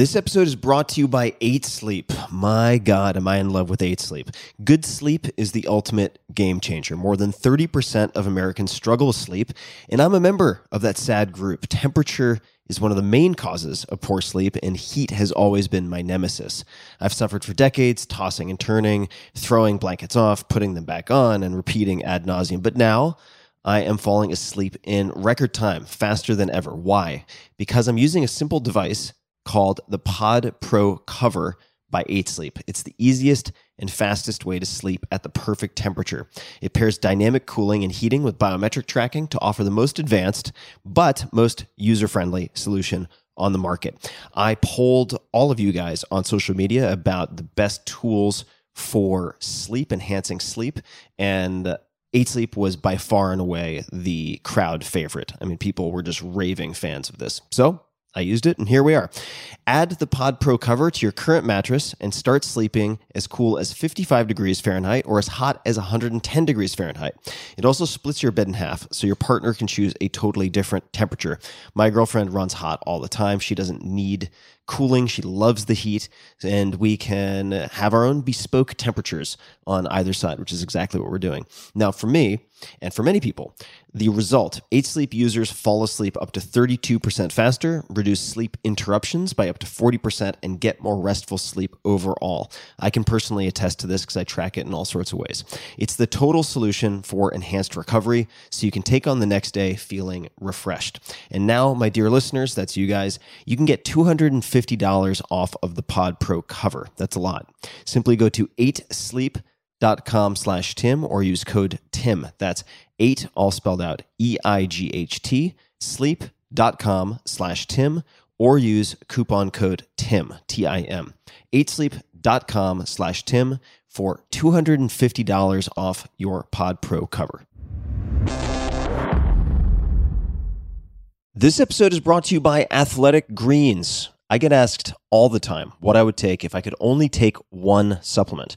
This episode is brought to you by 8 Sleep. My God, am I in love with 8 Sleep. Good sleep is the ultimate game changer. More than 30% of Americans struggle with sleep, and I'm a member of that sad group. Temperature is one of the main causes of poor sleep, and heat has always been my nemesis. I've suffered for decades, tossing and turning, throwing blankets off, putting them back on, and repeating ad nauseum. But now, I am falling asleep in record time, faster than ever. Why? Because I'm using a simple device called the Pod Pro Cover by 8 Sleep. It's the easiest and fastest way to sleep at the perfect temperature. It pairs dynamic cooling and heating with biometric tracking to offer the most advanced but most user friendly solution on the market. I polled all of you guys on social media about the best tools for sleep, enhancing sleep, and 8 Sleep was by far and away the crowd favorite. I mean, people were just raving fans of this. So I used it, and here we are. Add the Pod Pro cover to your current mattress and start sleeping as cool as 55 degrees Fahrenheit or as hot as 110 degrees Fahrenheit. It also splits your bed in half, so your partner can choose a totally different temperature. My girlfriend runs hot all the time. She doesn't need cooling. She loves the heat, and we can have our own bespoke temperatures on either side, which is exactly what we're doing. Now, for me, and for many people, the result 8 Sleep users fall asleep up to 32% faster, reduce sleep interruptions by up to 40%, and get more restful sleep overall. I can personally attest to this because I track it in all sorts of ways. It's the total solution for enhanced recovery, so you can take on the next day feeling refreshed. And now, my dear listeners, that's you guys, you can get $250 off of the Pod Pro cover. That's a lot. Simply go to 8sleep.com slash Tim or use code Tim. That's eight, all spelled out E I G H T, sleep.com slash Tim or use coupon code TIM, T I M. 8sleep.com slash Tim for $250 off your Pod Pro cover. This episode is brought to you by Athletic Greens. I get asked all the time what I would take if I could only take one supplement.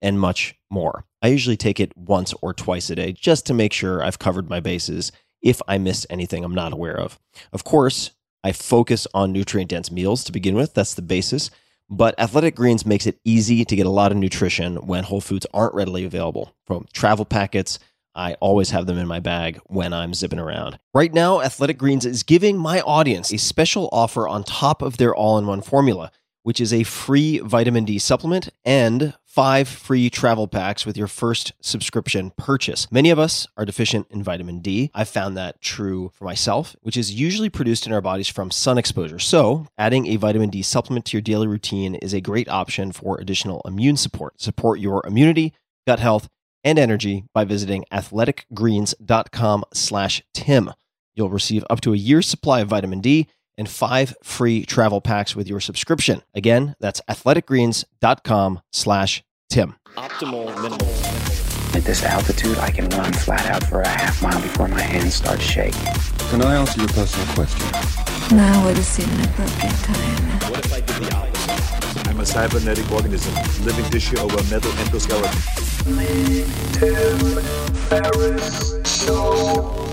and much more. I usually take it once or twice a day just to make sure I've covered my bases if I missed anything I'm not aware of. Of course, I focus on nutrient dense meals to begin with, that's the basis. But Athletic Greens makes it easy to get a lot of nutrition when whole foods aren't readily available. From travel packets, I always have them in my bag when I'm zipping around. Right now, Athletic Greens is giving my audience a special offer on top of their all in one formula which is a free vitamin D supplement and five free travel packs with your first subscription purchase. Many of us are deficient in vitamin D. I've found that true for myself, which is usually produced in our bodies from sun exposure. So, adding a vitamin D supplement to your daily routine is a great option for additional immune support. Support your immunity, gut health, and energy by visiting athleticgreens.com slash Tim. You'll receive up to a year's supply of vitamin D and five free travel packs with your subscription. Again, that's athleticgreens.com slash Tim. Optimal minimal. At this altitude, I can run flat out for a half mile before my hands start shaking. Can I answer your personal question? Now would seem an appropriate time. What if I did the opposite? I'm a cybernetic organism, living tissue over metal endoskeleton. Ferriss Show.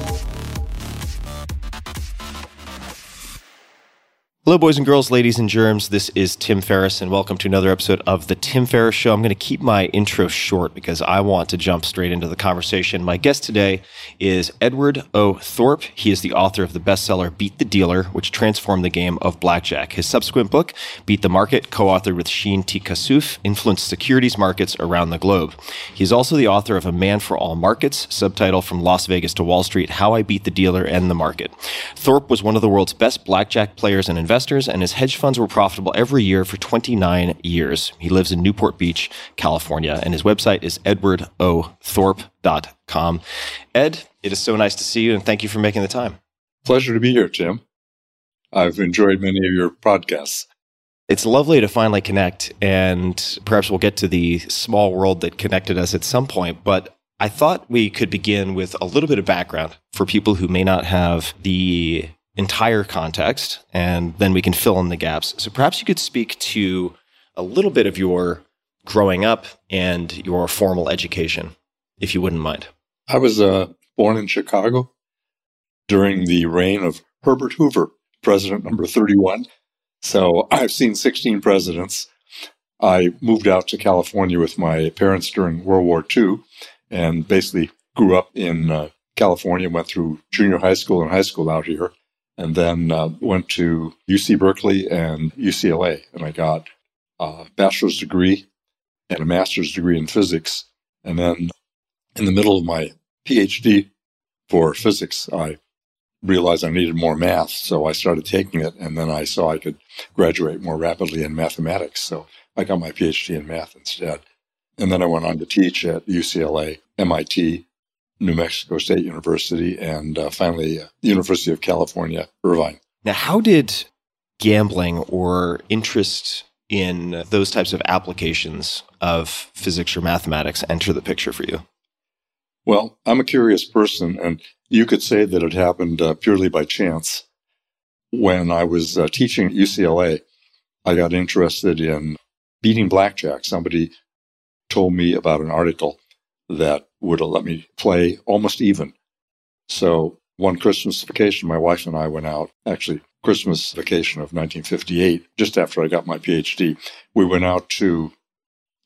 Hello, boys and girls, ladies and germs. This is Tim Ferriss, and welcome to another episode of The Tim Ferriss Show. I'm going to keep my intro short because I want to jump straight into the conversation. My guest today is Edward O. Thorp. He is the author of the bestseller Beat the Dealer, which transformed the game of blackjack. His subsequent book, Beat the Market, co authored with Sheen T. Kassouf, influenced securities markets around the globe. He is also the author of A Man for All Markets, subtitle From Las Vegas to Wall Street How I Beat the Dealer and the Market. Thorp was one of the world's best blackjack players and investors investors, and his hedge funds were profitable every year for 29 years. He lives in Newport Beach, California, and his website is edwardothorp.com. Ed, it is so nice to see you, and thank you for making the time. Pleasure to be here, Jim. I've enjoyed many of your podcasts. It's lovely to finally connect, and perhaps we'll get to the small world that connected us at some point. But I thought we could begin with a little bit of background for people who may not have the entire context, and then we can fill in the gaps. So perhaps you could speak to a little bit of your growing up and your formal education, if you wouldn't mind. I was uh, born in Chicago during the reign of Herbert Hoover, president number 31. So I've seen 16 presidents. I moved out to California with my parents during World War II and basically grew up in uh, California, went through junior high school and high school out here, and then uh, went to UC Berkeley and UCLA. And I got a bachelor's degree and a master's degree in physics. And then in the middle of my PhD for physics, I realized I needed more math. So I started taking it. And then I saw I could graduate more rapidly in mathematics. So I got my PhD in math instead. And then I went on to teach at UCLA, MIT, New Mexico State University, and uh, finally, uh, University of California, Irvine. Now, how did gambling or interest in those types of applications of physics or mathematics enter the picture for you? Well, I'm a curious person, and you could say that it happened uh, purely by chance. When I was uh, teaching at UCLA, I got interested in beating blackjack. Somebody told me about an article that would let me play almost even. So one Christmas vacation, my wife and I went out, actually Christmas vacation of 1958, just after I got my PhD. We went out to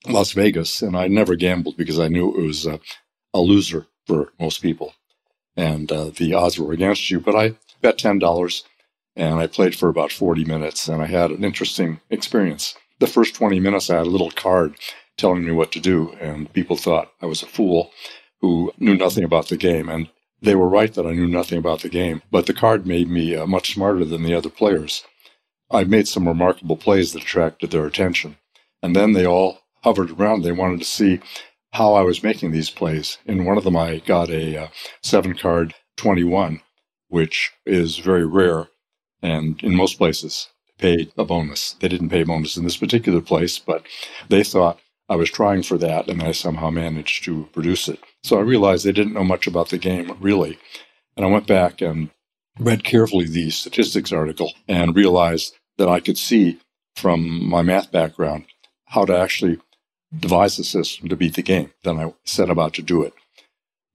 Las Vegas, and I never gambled because I knew it was a, a loser for most people, and uh, the odds were against you. But I bet ten dollars, and I played for about 40 minutes, and I had an interesting experience. The first 20 minutes, I had a little card telling me what to do, and people thought I was a fool who knew nothing about the game. And they were right that I knew nothing about the game, but the card made me uh, much smarter than the other players. I made some remarkable plays that attracted their attention. And then they all hovered around. They wanted to see how I was making these plays. In one of them, I got a uh, seven card 21, which is very rare. And in most places, paid a bonus. They didn't pay a bonus in this particular place, but they thought I was trying for that, and I somehow managed to produce it. So I realized they didn't know much about the game, really. And I went back and read carefully the statistics article and realized that I could see from my math background how to actually devise a system to beat the game. Then I set about to do it.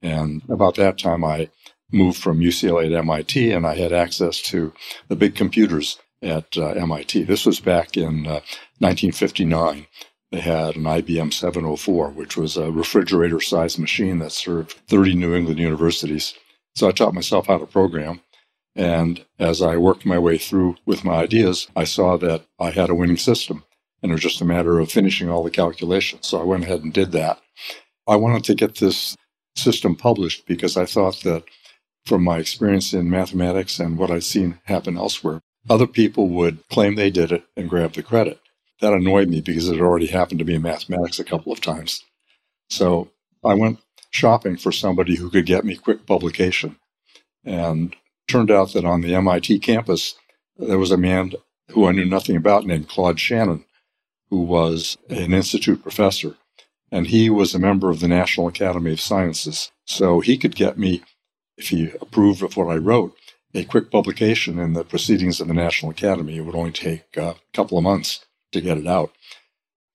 And about that time, I moved from UCLA to MIT, and I had access to the big computers at uh, MIT. This was back in uh, 1959. They had an IBM 704, which was a refrigerator sized machine that served 30 New England universities. So I taught myself how to program. And as I worked my way through with my ideas, I saw that I had a winning system. And it was just a matter of finishing all the calculations. So I went ahead and did that. I wanted to get this system published because I thought that from my experience in mathematics and what I'd seen happen elsewhere, other people would claim they did it and grab the credit that annoyed me because it had already happened to me in mathematics a couple of times. So I went shopping for somebody who could get me quick publication. And turned out that on the MIT campus, there was a man who I knew nothing about named Claude Shannon, who was an institute professor. And he was a member of the National Academy of Sciences. So he could get me, if he approved of what I wrote, a quick publication in the Proceedings of the National Academy. It would only take a couple of months to get it out.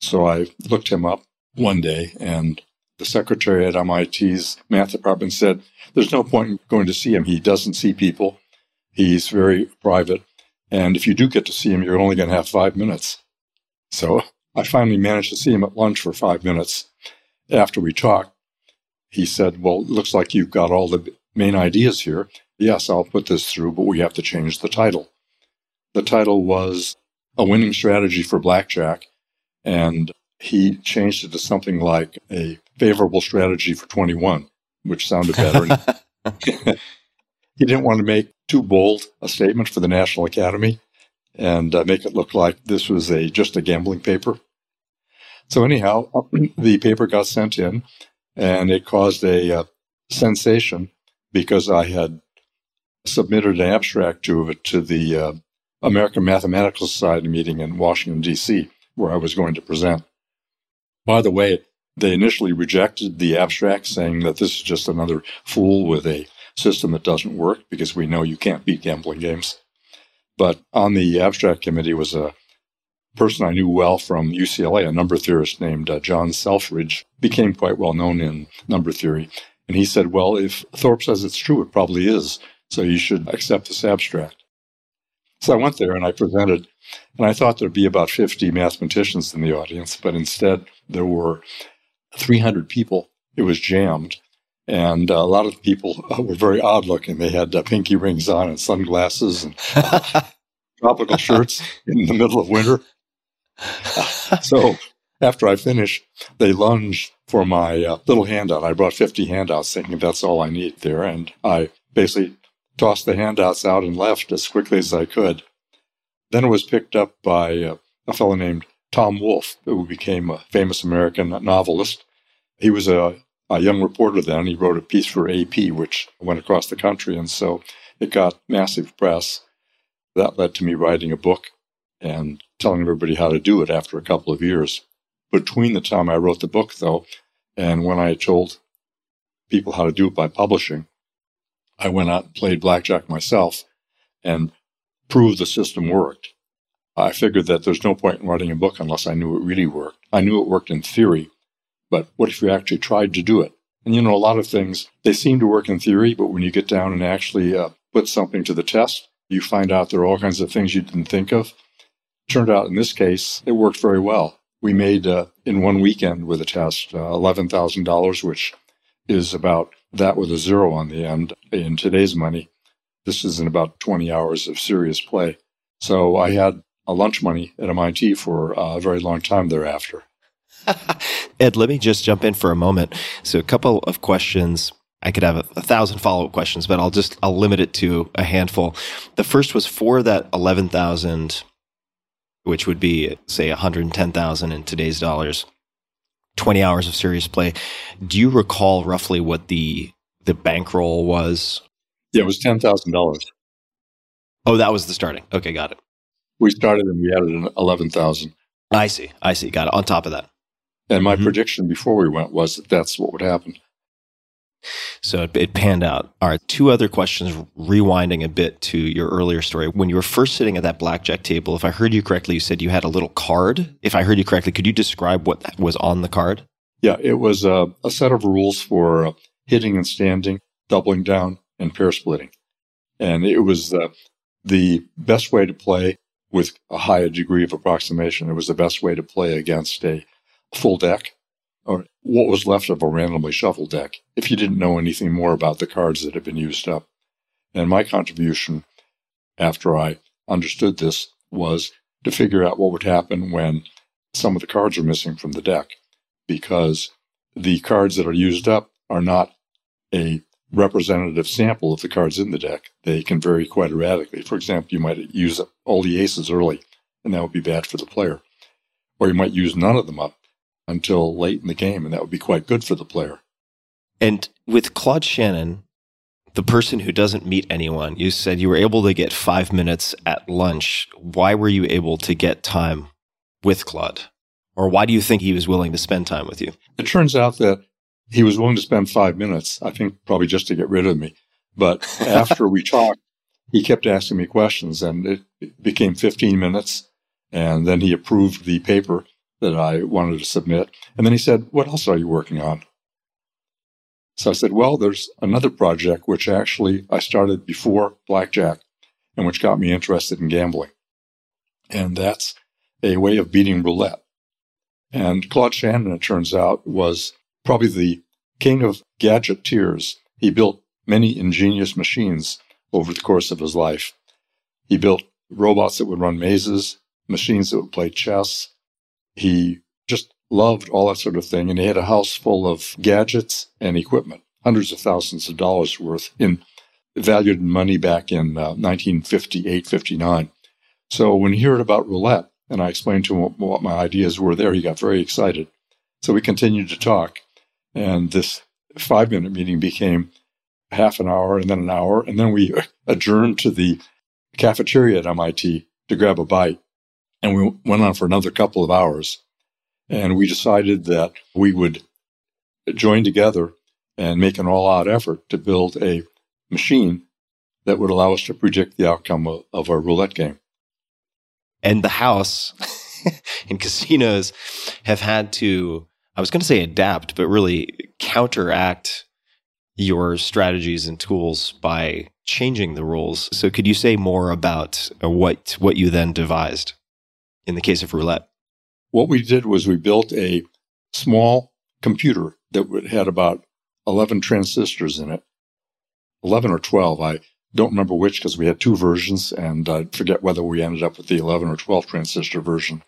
So I looked him up one day, and the secretary at MIT's math department said, There's no point in going to see him. He doesn't see people, he's very private. And if you do get to see him, you're only going to have five minutes. So I finally managed to see him at lunch for five minutes. After we talked, he said, Well, it looks like you've got all the main ideas here. Yes, I'll put this through, but we have to change the title. The title was a winning strategy for blackjack. And he changed it to something like a favorable strategy for 21, which sounded better. he didn't want to make too bold a statement for the National Academy and uh, make it look like this was a just a gambling paper. So anyhow, the paper got sent in, and it caused a uh, sensation because I had submitted an abstract to it to the uh, American Mathematical Society meeting in Washington, D.C., where I was going to present. By the way, they initially rejected the abstract, saying that this is just another fool with a system that doesn't work because we know you can't beat gambling games. But on the abstract committee was a person I knew well from UCLA, a number theorist named uh, John Selfridge, became quite well known in number theory. And he said, Well, if Thorp says it's true, it probably is. So you should accept this abstract. So I went there and I presented, and I thought there'd be about 50 mathematicians in the audience, but instead there were 300 people. It was jammed. And uh, a lot of the people uh, were very odd looking. They had uh, pinky rings on and sunglasses and tropical shirts in the middle of winter. so after I finished, they lunged for my uh, little handout. I brought 50 handouts thinking that's all I need there. And I basically tossed the handouts out and left as quickly as I could. Then it was picked up by uh, a fellow named Tom Wolfe, who became a famous American novelist. He was a, a young reporter then. He wrote a piece for AP, which went across the country. And so it got massive press. That led to me writing a book and telling everybody how to do it after a couple of years. Between the time I wrote the book, though, and when I told people how to do it by publishing, I went out and played blackjack myself and proved the system worked. I figured that there's no point in writing a book unless I knew it really worked. I knew it worked in theory, but what if you actually tried to do it? And you know, a lot of things, they seem to work in theory, but when you get down and actually uh, put something to the test, you find out there are all kinds of things you didn't think of. Turned out in this case, it worked very well. We made uh, in one weekend with a test uh, $11,000, which is about that with a zero on the end in today's money. This is in about 20 hours of serious play. So I had a lunch money at MIT for a very long time thereafter. Ed, let me just jump in for a moment. So, a couple of questions. I could have a, a thousand follow up questions, but I'll just I'll limit it to a handful. The first was for that eleven thousand, which would be say one hundred ten thousand in today's dollars. 20 hours of serious play. Do you recall roughly what the the bankroll was? Yeah, it was ten thousand dollars. Oh, that was the starting. Okay, got it. We started and we added an eleven thousand. I see. I see. Got it. On top of that. And my mm-hmm. prediction before we went was that that's what would happen. So it, it, panned out. All right, two other questions, rewinding a bit to your earlier story. When you were first sitting at that blackjack table, if I heard you correctly, you said you had a little card. If I heard you correctly, could you describe what was on the card? Yeah, it was a, set of rules for uh, hitting and standing, doubling down, and pair splitting. And it was uh, the best way to play with a higher degree of approximation. It was the best way to play against a full deck or what was left of a randomly shuffled deck if you didn't know anything more about the cards that had been used up. And my contribution after I understood this was to figure out what would happen when some of the cards are missing from the deck because the cards that are used up are not a representative sample of the cards in the deck. They can vary quite erratically. For example, you might use up all the aces early, and that would be bad for the player. Or you might use none of them up, until late in the game, and that would be quite good for the player. And with Claude Shannon, the person who doesn't meet anyone, you said you were able to get five minutes at lunch. Why were you able to get time with Claude? Or why do you think he was willing to spend time with you? It turns out that he was willing to spend five minutes, I think probably just to get rid of me. But after we talked, he kept asking me questions and it became 15 minutes. And then he approved the paper that I wanted to submit. And then he said, What else are you working on? So I said, Well, there's another project which actually I started before Blackjack and which got me interested in gambling. And that's a way of beating roulette. And Claude Shannon, it turns out, was probably the king of gadgeteers. He built many ingenious machines over the course of his life. He built robots that would run mazes, machines that would play chess, he just loved all that sort of thing. And he had a house full of gadgets and equipment, hundreds of thousands of dollars worth in valued money back in uh, 1958, 59. So when he heard about roulette and I explained to him what my ideas were there, he got very excited. So we continued to talk. And this five minute meeting became half an hour and then an hour. And then we adjourned to the cafeteria at MIT to grab a bite. And we went on for another couple of hours. And we decided that we would join together and make an all out effort to build a machine that would allow us to predict the outcome of, of our roulette game. And the house and casinos have had to, I was going to say adapt, but really counteract your strategies and tools by changing the rules. So could you say more about what what you then devised in the case of roulette? What we did was we built a small computer that had about 11 transistors in it. 11 or 12. I don't remember which because we had two versions and I forget whether we ended up with the 11 or 12 transistor version.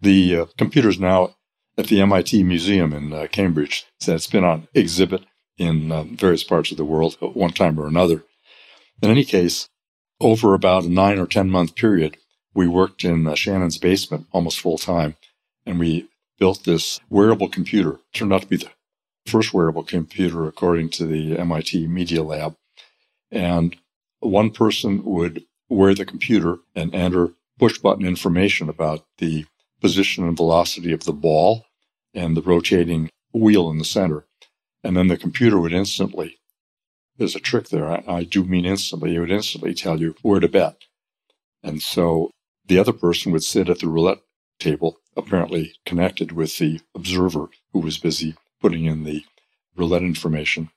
The uh, computer is now at the MIT Museum in uh, Cambridge. So it's been on exhibit in uh, various parts of the world at one time or another. In any case, over about a nine or 10 month period, we worked in uh, Shannon's basement almost full time, and we built this wearable computer. It turned out to be the first wearable computer according to the MIT Media Lab. And one person would wear the computer and enter push button information about the position and velocity of the ball and the rotating wheel in the center. And then the computer would instantly, there's a trick there. I, I do mean instantly. It would instantly tell you where to bet. And so the other person would sit at the roulette table, apparently connected with the observer who was busy putting in the roulette information.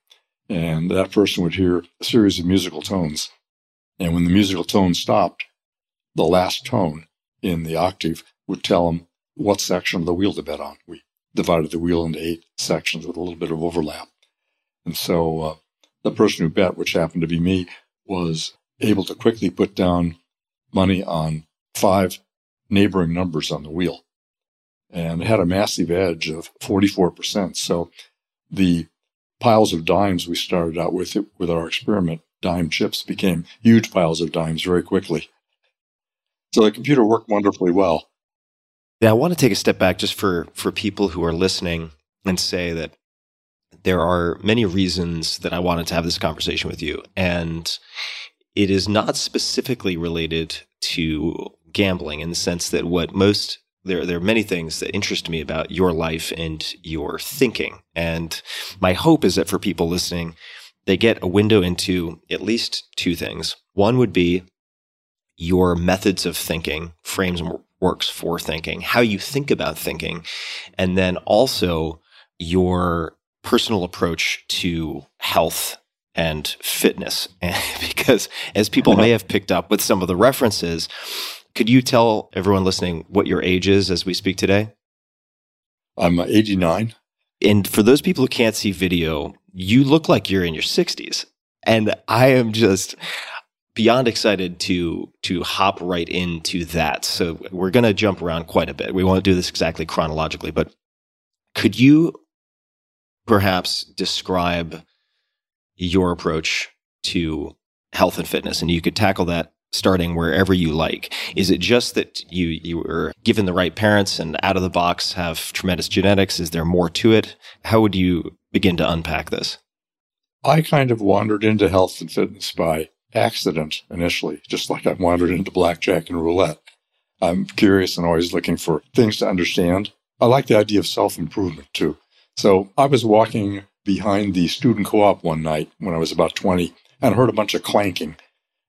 And that person would hear a series of musical tones. And when the musical tone stopped, the last tone in the octave would tell them what section of the wheel to bet on. We divided the wheel into eight sections with a little bit of overlap. And so uh, the person who bet, which happened to be me, was able to quickly put down money on five neighboring numbers on the wheel and had a massive edge of 44%. So the piles of dimes we started out with with our experiment, dime chips, became huge piles of dimes very quickly. So the computer worked wonderfully well. Yeah, I want to take a step back just for for people who are listening and say that there are many reasons that I wanted to have this conversation with you, and it is not specifically related to gambling in the sense that what most there there are many things that interest me about your life and your thinking, and my hope is that for people listening, they get a window into at least two things. One would be your methods of thinking, frames works for thinking, how you think about thinking, and then also your personal approach to health and fitness. because as people may have picked up with some of the references, could you tell everyone listening what your age is as we speak today? I'm 89. And for those people who can't see video, you look like you're in your 60s. And I am just, beyond excited to to hop right into that. So we're going to jump around quite a bit. We won't do this exactly chronologically, but could you perhaps describe your approach to health and fitness and you could tackle that starting wherever you like is it just that you you were given the right parents and out of the box have tremendous genetics is there more to it how would you begin to unpack this i kind of wandered into health and fitness by accident initially, just like I wandered into blackjack and roulette. I'm curious and always looking for things to understand. I like the idea of self improvement too. So I was walking behind the student co op one night when I was about 20 and heard a bunch of clanking.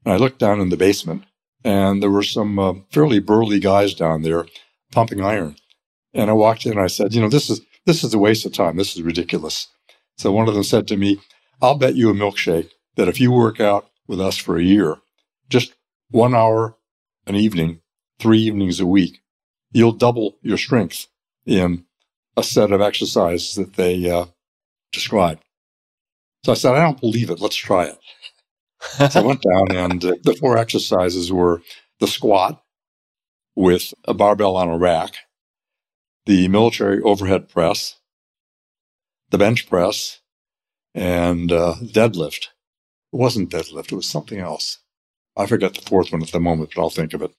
And I looked down in the basement and there were some uh, fairly burly guys down there pumping iron. And I walked in and I said, you know, this is, this is a waste of time. This is ridiculous. So one of them said to me, I'll bet you a milkshake that if you work out with us for a year, just one hour an evening, three evenings a week, you'll double your strength in a set of exercises that they uh. So I said, I don't believe it. Let's try it. So I went down, and uh, the four exercises were the squat with a barbell on a rack, the military overhead press, the bench press, and uh, deadlift. It wasn't deadlift. It was something else. I forgot the fourth one at the moment, but I'll think of it.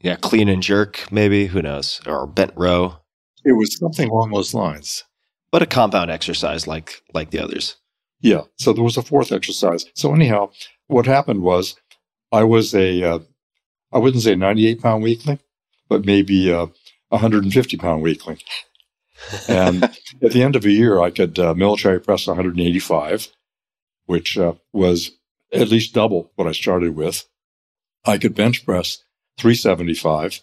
Yeah, clean and jerk, maybe. Who knows? Or bent row. It was something along those lines. But a compound exercise like like the others. Yeah. So there was a fourth exercise. So anyhow, what happened was I was a uh, I wouldn't say 98 pound weakling, but maybe a 150 pound weakling. and at the end of a year, I could uh, military press 185, which uh, was at least double what I started with. I could bench press 375.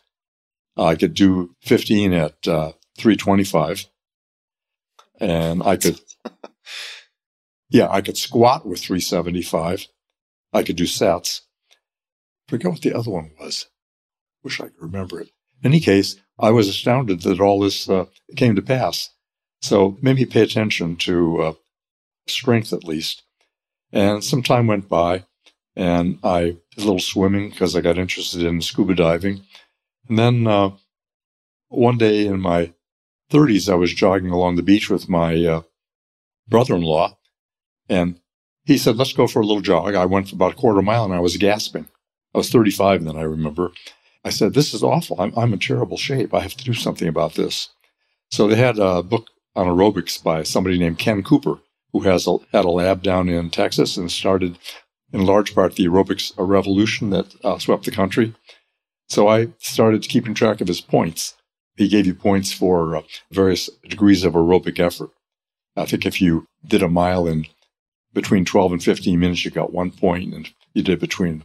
I could do 15 at uh, 325. And I could, yeah, I could squat with 375. I could do sets. Forget what the other one was. Wish I could remember it. In any case, I was astounded that all this uh, came to pass. So made me pay attention to uh, strength at least. And some time went by, and I did a little swimming because I got interested in scuba diving. And then uh, one day in my 30s, I was jogging along the beach with my uh, brother in law, and he said, Let's go for a little jog. I went for about a quarter mile and I was gasping. I was 35 then, I remember. I said, This is awful. I'm, I'm in terrible shape. I have to do something about this. So they had a book on aerobics by somebody named Ken Cooper, who has a, had a lab down in Texas and started in large part the aerobics revolution that uh, swept the country. So I started keeping track of his points. He gave you points for uh, various degrees of aerobic effort. I think if you did a mile in between 12 and 15 minutes, you got one point, and you did between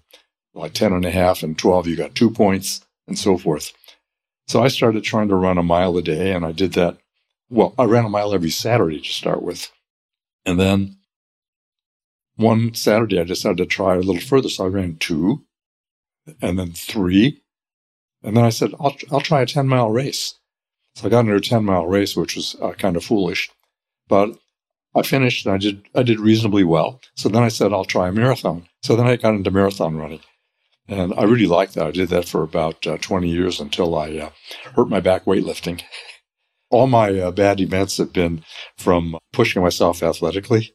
like 10 and a half and 12, you got two points, and so forth. So I started trying to run a mile a day, and I did that. Well, I ran a mile every Saturday to start with. And then one Saturday, I decided to try a little further. So I ran two and then three. And then I said, I'll, I'll try a 10 mile race. So I got into a 10 mile race, which was uh, kind of foolish. But I finished and I did, I did reasonably well. So then I said, I'll try a marathon. So then I got into marathon running. And I really liked that. I did that for about uh, 20 years until I uh, hurt my back weightlifting. All my uh, bad events have been from pushing myself athletically.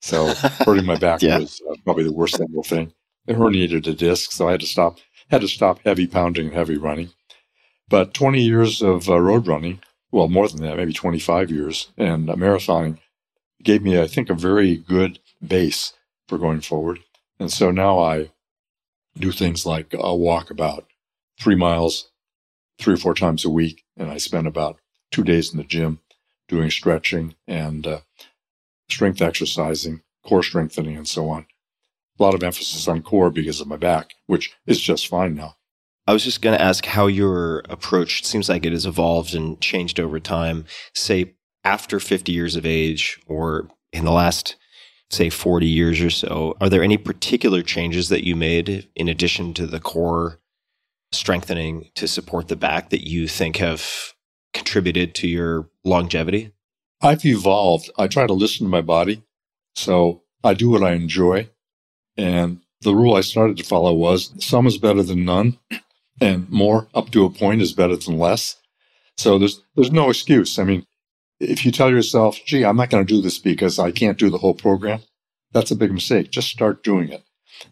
So hurting my back yeah. was uh, probably the worst single thing. I herniated a disc, so I had to stop. Had to stop heavy pounding and heavy running. But 20 years of uh, road running, well, more than that, maybe 25 years, and uh, marathoning gave me, I think, a very good base for going forward. And so now I do things like I'll walk about three miles three or four times a week, and I spend about two days in the gym doing stretching and uh, strength exercising, core strengthening, and so on. A lot of emphasis on core because of my back, which is just fine now. I was just going to ask how your approach seems like it has evolved and changed over time, say after 50 years of age or in the last say 40 years or so, are there any particular changes that you made in addition to the core strengthening to support the back that you think have contributed to your longevity? I've evolved. I try to listen to my body. So I do what I enjoy. And the rule I started to follow was some is better than none, and more up to a point is better than less. So there's there's no excuse. I mean, if you tell yourself, gee, I'm not going to do this because I can't do the whole program, that's a big mistake. Just start doing it.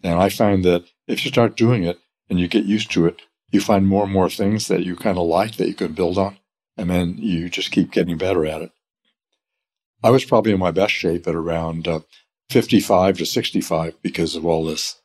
And I find that if you start doing it and you get used to it, you find more and more things that you kind of like that you can build on. And then you just keep getting better at it. I was probably in my best shape at around uh, 55 to 65 because of all this.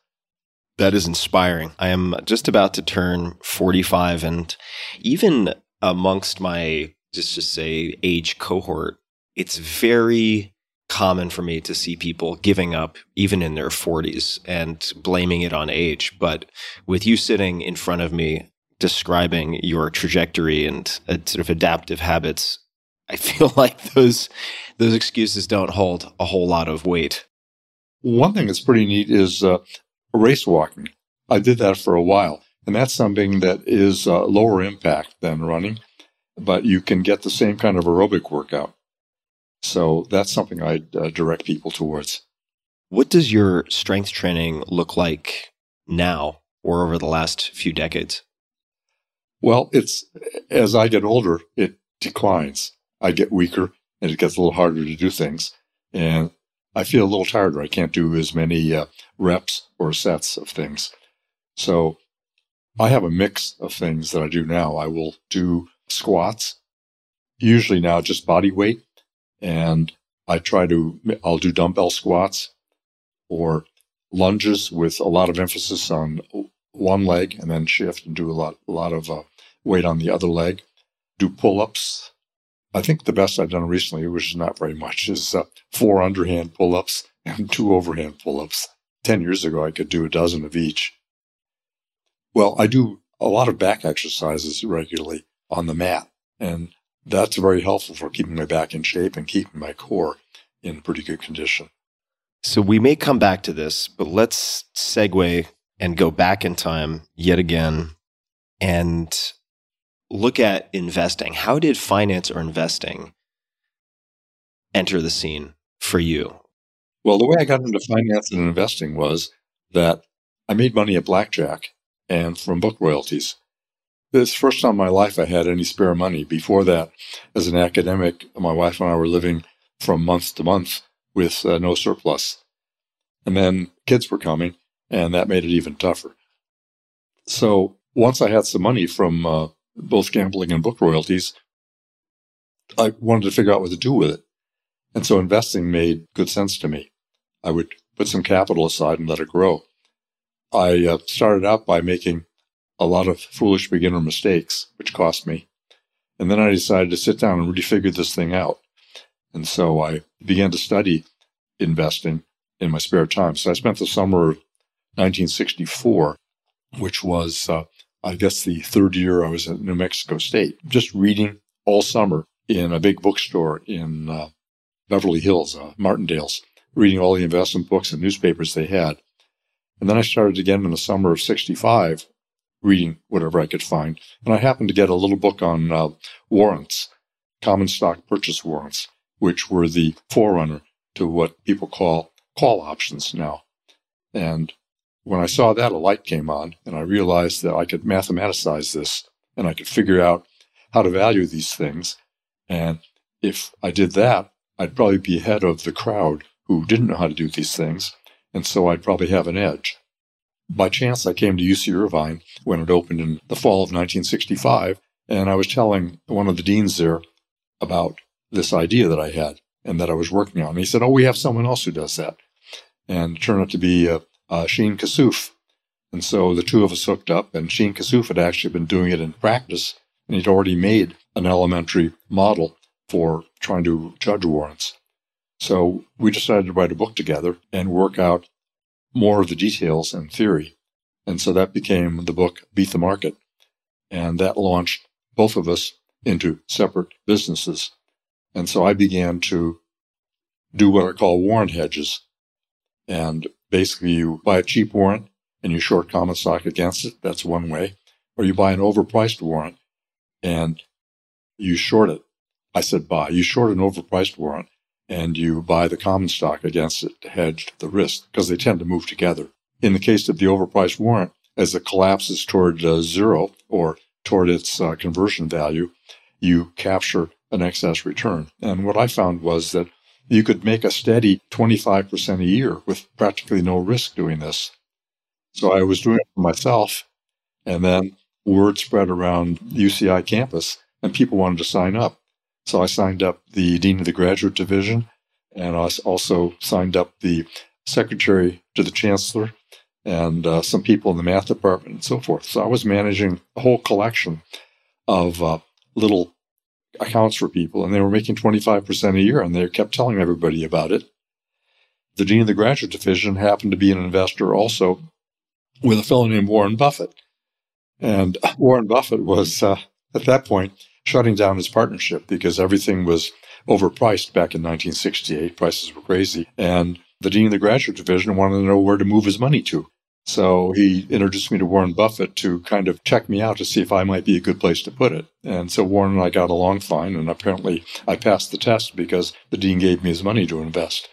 That is inspiring. I am just about to turn 45 and even amongst my just to say age cohort, it's very common for me to see people giving up even in their 40s and blaming it on age. But with you sitting in front of me describing your trajectory and uh, sort of adaptive habits, I feel like those those excuses don't hold a whole lot of weight. One thing that's pretty neat is uh, race walking. I did that for a while, and that's something that is uh, lower impact than running but you can get the same kind of aerobic workout. So that's something I uh, direct people towards. What does your strength training look like now or over the last few decades? Well, it's as I get older, it declines. I get weaker and it gets a little harder to do things. And I feel a little tired. I can't do as many uh, reps or sets of things. So I have a mix of things that I do now. I will do squats, usually now just body weight. And I try to, I'll do dumbbell squats or lunges with a lot of emphasis on one leg and then shift and do a lot, a lot of uh, weight on the other leg. Do pull ups. I think the best I've done recently, which is not very much, is uh, four underhand pull ups and two overhand pull ups. 10 years ago, I could do a dozen of each. Well, I do a lot of back exercises regularly on the mat, and that's very helpful for keeping my back in shape and keeping my core in pretty good condition. So we may come back to this, but let's segue and go back in time yet again and look at investing. How did finance or investing enter the scene for you? Well, the way I got into finance and investing was that I made money at blackjack and from book royalties. This first time in my life I had any spare money. Before that, as an academic, my wife and I were living from month to month with uh, no surplus. And then kids were coming, and that made it even tougher. So once I had some money from uh, both gambling and book royalties, I wanted to figure out what to do with it. And so investing made good sense to me. I would put some capital aside and let it grow. I uh, started out by making a lot of foolish beginner mistakes, which cost me. And then I decided to sit down and really figure this thing out. And so I began to study investing in my spare time. So I spent the summer of 1964, which was, uh, I guess, the third year I was at New Mexico State, just reading all summer in a big bookstore in uh, Beverly Hills, uh, Martindale's, reading all the investment books and newspapers they had. And then I started again in the summer of 65, reading whatever I could find. And I happened to get a little book on uh, warrants, common stock purchase warrants, which were the forerunner to what people call call options now. And when I saw that, a light came on, and I realized that I could mathematicize this and I could figure out how to value these things. And if I did that, I'd probably be ahead of the crowd who didn't know how to do these things and so I'd probably have an edge. By chance, I came to UC Irvine when it opened in the fall of 1965, and I was telling one of the deans there about this idea that I had and that I was working on. And he said, "Oh, we have someone else who does that," and it turned out to be uh, uh, Sheen Kassouf. And so the two of us hooked up, and Sheen Kassouf had actually been doing it in practice, and he'd already made an elementary model for trying to judge warrants. So we decided to write a book together and work out more of the details and theory. And so that became the book Beat the Market. And that launched both of us into separate businesses. And so I began to do what I call warrant hedges. And basically, you buy a cheap warrant and you short common stock against it. That's one way. Or you buy an overpriced warrant and you short it. I said buy. You short an overpriced warrant and you buy the common stock against it to hedge the risk because they tend to move together. In the case of the overpriced warrant, as it collapses toward uh, zero or toward its uh, conversion value, you capture an excess return. And what I found was that you could make a steady 25% a year with practically no risk doing this. So I was doing it for myself. And then word spread around UCI campus and people wanted to sign up. So I signed up the dean of the graduate division, and I also signed up the secretary to the chancellor and uh, some people in the math department and so forth. So I was managing a whole collection of uh, little accounts for people, and they were making 25% a year, and they kept telling everybody about it. The dean of the graduate division happened to be an investor also with a fellow named Warren Buffett. And Warren Buffett was, uh, at that point, shutting down his partnership because everything was overpriced back in 1968. Prices were crazy. And the dean of the graduate division wanted to know where to move his money to. So he introduced me to Warren Buffett to kind of check me out to see if I might be a good place to put it. And so Warren and I got along fine. And apparently I passed the test because the dean gave me his money to invest.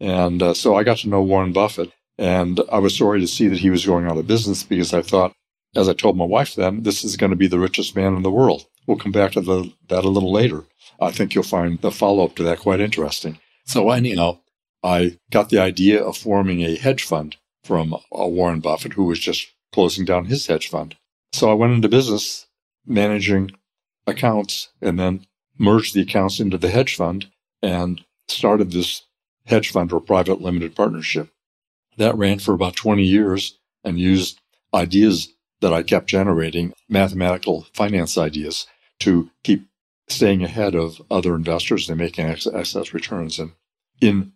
And uh, so I got to know Warren Buffett. And I was sorry to see that he was going out of business because I thought, as I told my wife then, this is going to be the richest man in the world. We'll come back to the, that a little later. I think you'll find the follow up to that quite interesting. So anyhow, I got the idea of forming a hedge fund from uh, Warren Buffett, who was just closing down his hedge fund. So I went into business managing accounts and then merged the accounts into the hedge fund and started this hedge fund or private limited partnership. That ran for about 20 years and used ideas that I kept generating, mathematical finance ideas, to keep staying ahead of other investors and making excess returns. And in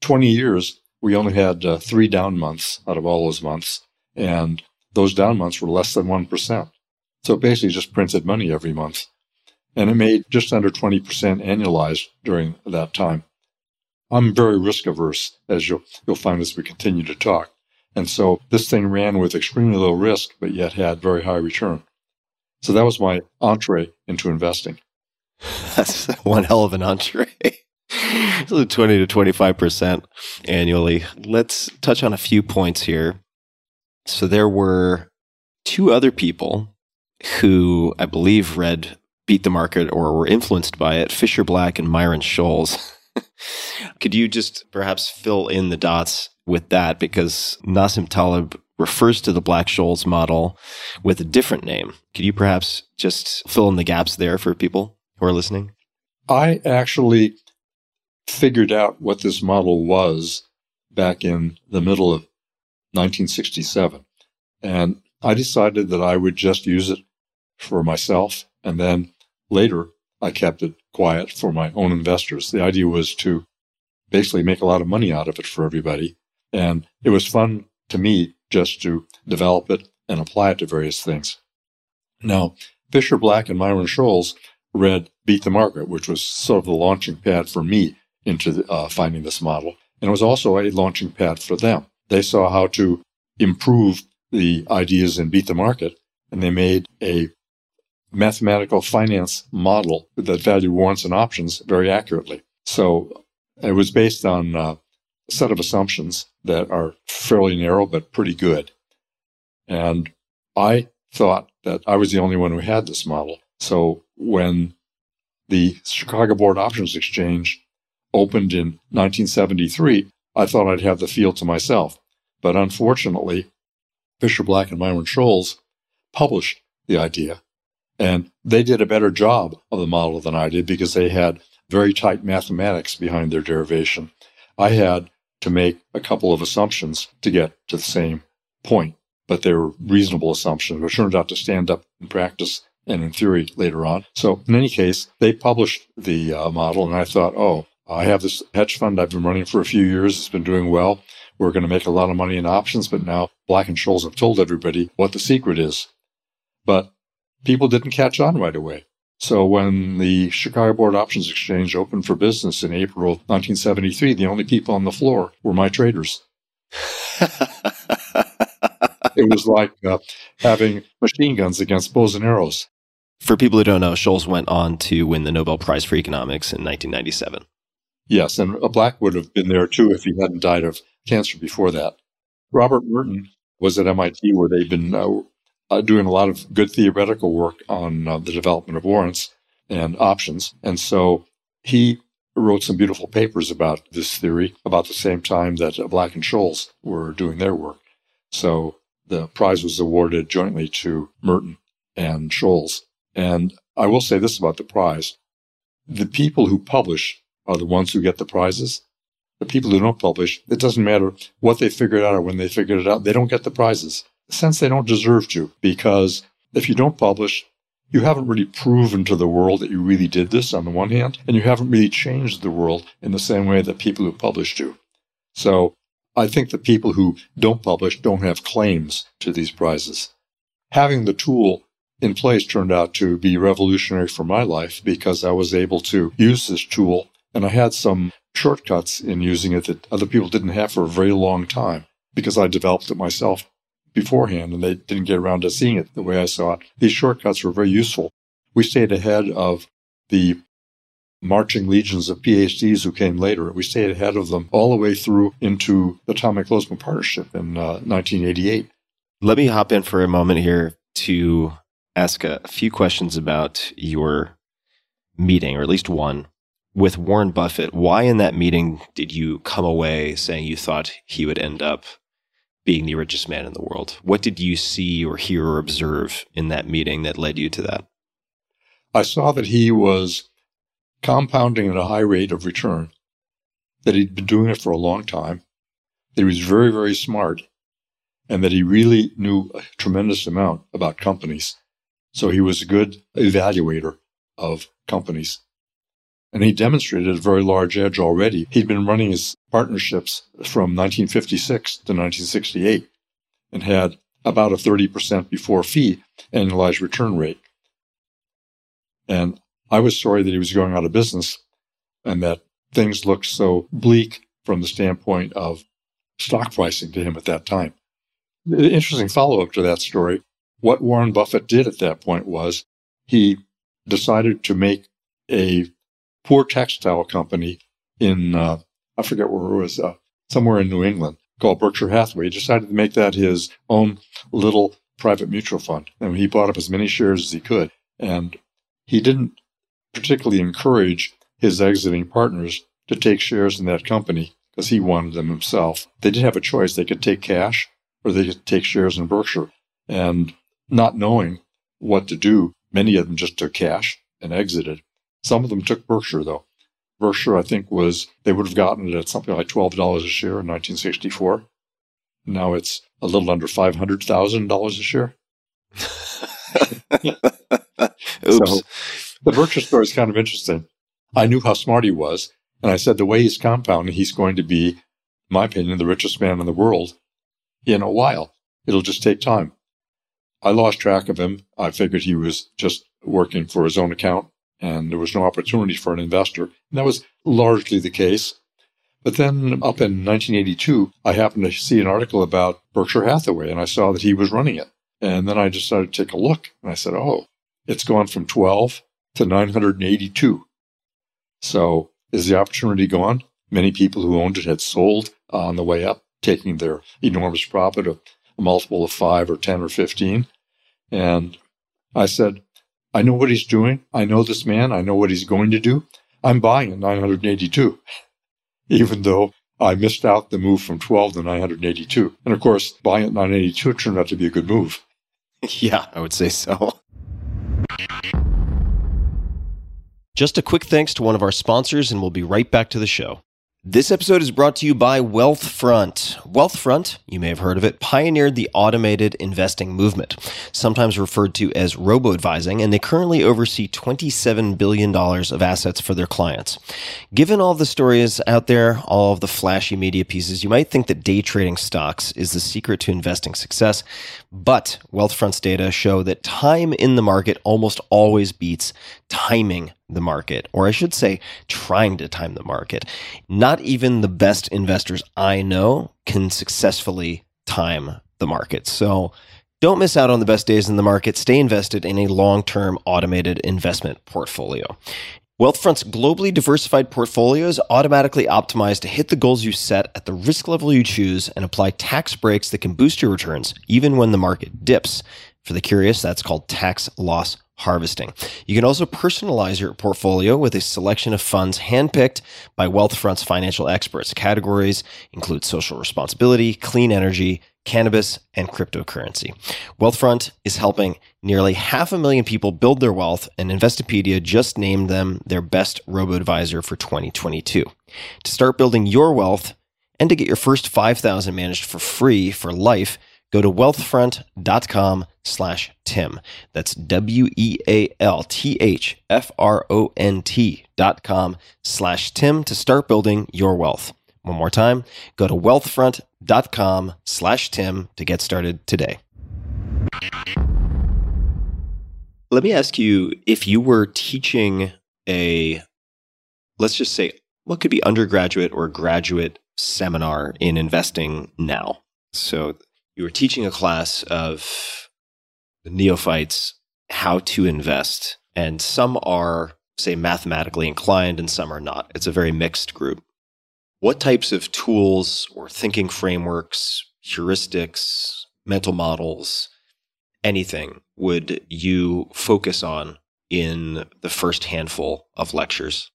20 years, we only had uh, three down months out of all those months. And those down months were less than 1%. So it basically just printed money every month. And it made just under 20% annualized during that time. I'm very risk averse, as you'll, you'll find as we continue to talk. And so this thing ran with extremely low risk, but yet had very high return. So that was my entree into investing. That's one hell of an entree. so 20 to 25% annually. Let's touch on a few points here. So there were two other people who I believe read Beat the Market or were influenced by it Fischer Black and Myron Scholes. Could you just perhaps fill in the dots with that? Because Nassim Taleb refers to the Black Scholes model with a different name. Could you perhaps just fill in the gaps there for people who are listening? I actually figured out what this model was back in the middle of 1967. And I decided that I would just use it for myself. And then later, I kept it quiet for my own investors. The idea was to basically make a lot of money out of it for everybody. And it was fun to me just to develop it and apply it to various things. Now, Fischer Black and Myron Scholes read Beat the Market, which was sort of the launching pad for me into the, uh, finding this model. And it was also a launching pad for them. They saw how to improve the ideas in Beat the Market, and they made a mathematical finance model that valued warrants and options very accurately. So it was based on uh, set of assumptions that are fairly narrow but pretty good. And I thought that I was the only one who had this model. So when the Chicago Board Options Exchange opened in 1973, I thought I'd have the field to myself. But unfortunately, Fischer Black and Myron Scholes published the idea and they did a better job of the model than I did because they had very tight mathematics behind their derivation. I had to make a couple of assumptions to get to the same point, but they were reasonable assumptions, which turned out to stand up in practice and in theory later on. So, in any case, they published the uh, model, and I thought, oh, I have this hedge fund I've been running for a few years. It's been doing well. We're going to make a lot of money in options, but now Black and Scholes have told everybody what the secret is. But people didn't catch on right away. So when the Chicago Board Options Exchange opened for business in April 1973, the only people on the floor were my traders. it was like uh, having machine guns against bows and arrows. For people who don't know, Scholes went on to win the Nobel Prize for Economics in 1997. Yes, and Black would have been there too if he hadn't died of cancer before that. Robert Merton was at MIT where they'd been uh, uh, doing a lot of good theoretical work on uh, the development of warrants and options. And so he wrote some beautiful papers about this theory about the same time that Black and Scholes were doing their work. So the prize was awarded jointly to Merton and Scholes. And I will say this about the prize. The people who publish are the ones who get the prizes. The people who don't publish, it doesn't matter what they figured out or when they figured it out, they don't get the prizes sense they don't deserve to, because if you don't publish, you haven't really proven to the world that you really did this on the one hand, and you haven't really changed the world in the same way that people who publish do. So I think the people who don't publish don't have claims to these prizes. Having the tool in place turned out to be revolutionary for my life because I was able to use this tool and I had some shortcuts in using it that other people didn't have for a very long time because I developed it myself beforehand and they didn't get around to seeing it the way I saw it. These shortcuts were very useful. We stayed ahead of the marching legions of PhDs who came later. We stayed ahead of them all the way through into the Atomic Closed Partnership in uh, 1988. Let me hop in for a moment here to ask a few questions about your meeting, or at least one, with Warren Buffett. Why in that meeting did you come away saying you thought he would end up being the richest man in the world. What did you see or hear or observe in that meeting that led you to that? I saw that he was compounding at a high rate of return, that he'd been doing it for a long time, that he was very, very smart, and that he really knew a tremendous amount about companies. So he was a good evaluator of companies. And he demonstrated a very large edge already. He'd been running his partnerships from 1956 to 1968 and had about a 30% before fee annualized return rate. And I was sorry that he was going out of business and that things looked so bleak from the standpoint of stock pricing to him at that time. The interesting follow up to that story what Warren Buffett did at that point was he decided to make a poor textile company in, uh, I forget where it was, uh, somewhere in New England called Berkshire Hathaway. He decided to make that his own little private mutual fund. And he bought up as many shares as he could. And he didn't particularly encourage his exiting partners to take shares in that company because he wanted them himself. They did have a choice. They could take cash or they could take shares in Berkshire. And not knowing what to do, many of them just took cash and exited. Some of them took Berkshire, though. Berkshire, I think, was, they would have gotten it at something like $12 a share in 1964. Now it's a little under $500,000 a share. Oops. So the Berkshire story is kind of interesting. I knew how smart he was. And I said, the way he's compounding, he's going to be, in my opinion, the richest man in the world in a while. It'll just take time. I lost track of him. I figured he was just working for his own account and there was no opportunity for an investor. And that was largely the case. But then up in 1982, I happened to see an article about Berkshire Hathaway and I saw that he was running it. And then I decided to take a look and I said, oh, it's gone from 12 to 982. So is the opportunity gone? Many people who owned it had sold on the way up, taking their enormous profit of a multiple of five or 10 or 15. And I said, I know what he's doing. I know this man. I know what he's going to do. I'm buying at 982, even though I missed out the move from 12 to 982. And of course, buying at 982 turned out to be a good move. Yeah, I would say so. Just a quick thanks to one of our sponsors, and we'll be right back to the show. This episode is brought to you by Wealthfront. Wealthfront, you may have heard of it, pioneered the automated investing movement, sometimes referred to as robo advising, and they currently oversee $27 billion of assets for their clients. Given all the stories out there, all of the flashy media pieces, you might think that day trading stocks is the secret to investing success, but Wealthfront's data show that time in the market almost always beats timing the market, or I should say, trying to time the market. Not even the best investors I know can successfully time the market. So don't miss out on the best days in the market. Stay invested in a long term automated investment portfolio. Wealthfront's globally diversified portfolios automatically optimize to hit the goals you set at the risk level you choose and apply tax breaks that can boost your returns even when the market dips. For the curious, that's called tax loss harvesting. You can also personalize your portfolio with a selection of funds handpicked by Wealthfront's financial experts. Categories include social responsibility, clean energy, cannabis, and cryptocurrency. Wealthfront is helping nearly half a million people build their wealth, and Investopedia just named them their best robo advisor for 2022. To start building your wealth and to get your first 5000 managed for free for life, go to wealthfront.com slash Tim. That's W E A L T H F R O N T dot com slash Tim to start building your wealth. One more time, go to wealthfront.com slash Tim to get started today. Let me ask you if you were teaching a, let's just say, what could be undergraduate or graduate seminar in investing now? So you were teaching a class of neophytes how to invest, and some are, say, mathematically inclined and some are not. It's a very mixed group. What types of tools or thinking frameworks, heuristics, mental models, anything would you focus on in the first handful of lectures?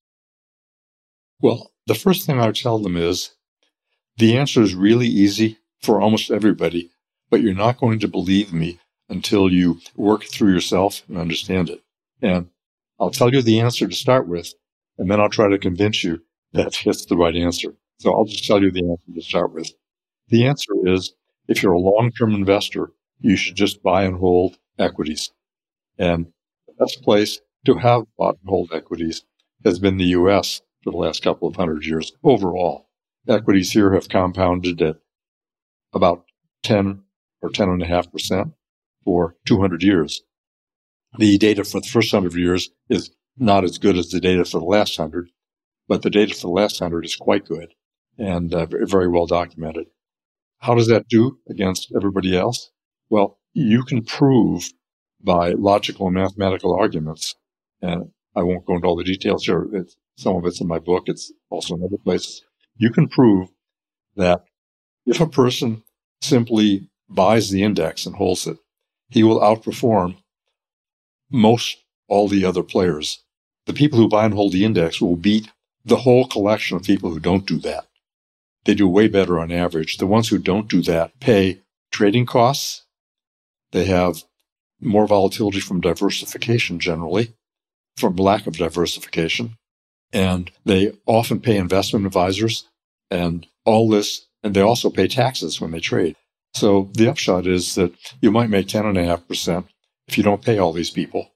Well, the first thing I would tell them is the answer is really easy for almost everybody, but you're not going to believe me until you work through yourself and understand it. And I'll tell you the answer to start with, and then I'll try to convince you that it's the right answer. So I'll just tell you the answer to start with. The answer is if you're a long term investor, you should just buy and hold equities. And the best place to have bought and hold equities has been the US for the last couple of hundred years overall. Equities here have compounded at about 10 or 10.5% for 200 years. The data for the first 100 years is not as good as the data for the last 100, but the data for the last 100 is quite good and uh, very well documented. How does that do against everybody else? Well, you can prove by logical and mathematical arguments, and I won't go into all the details here. It's, some of it's in my book. It's also in other places. You can prove that if a person simply buys the index and holds it, he will outperform most all the other players. The people who buy and hold the index will beat the whole collection of people who don't do that. They do way better on average. The ones who don't do that pay trading costs. They have more volatility from diversification generally, from lack of diversification. And they often pay investment advisors and all this, and they also pay taxes when they trade. So the upshot is that you might make 10.5% if you don't pay all these people.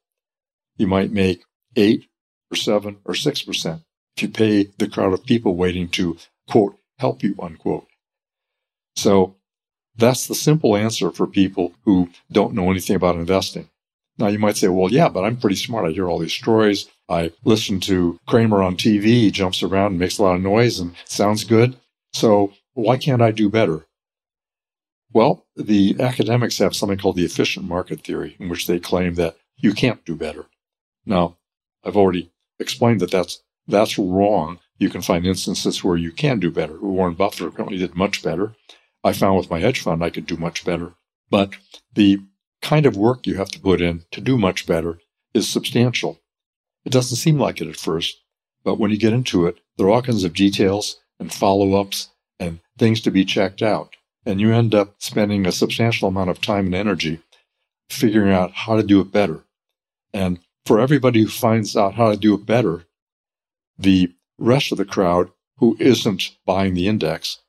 You might make 8 or 7 or 6% if you pay the crowd of people waiting to, quote, help you, unquote. So that's the simple answer for people who don't know anything about investing. Now you might say, well, yeah, but I'm pretty smart. I hear all these stories. I listen to Cramer on TV. He jumps around and makes a lot of noise and sounds good. So why can't I do better? Well, the academics have something called the efficient market theory, in which they claim that you can't do better. Now, I've already explained that that's that's wrong. You can find instances where you can do better. Warren Buffett apparently did much better. I found with my hedge fund I could do much better. But the kind of work you have to put in to do much better is substantial. It doesn't seem like it at first, but when you get into it, there are all kinds of details and follow ups and things to be checked out. And you end up spending a substantial amount of time and energy figuring out how to do it better. And for everybody who finds out how to do it better, the rest of the crowd who isn't buying the index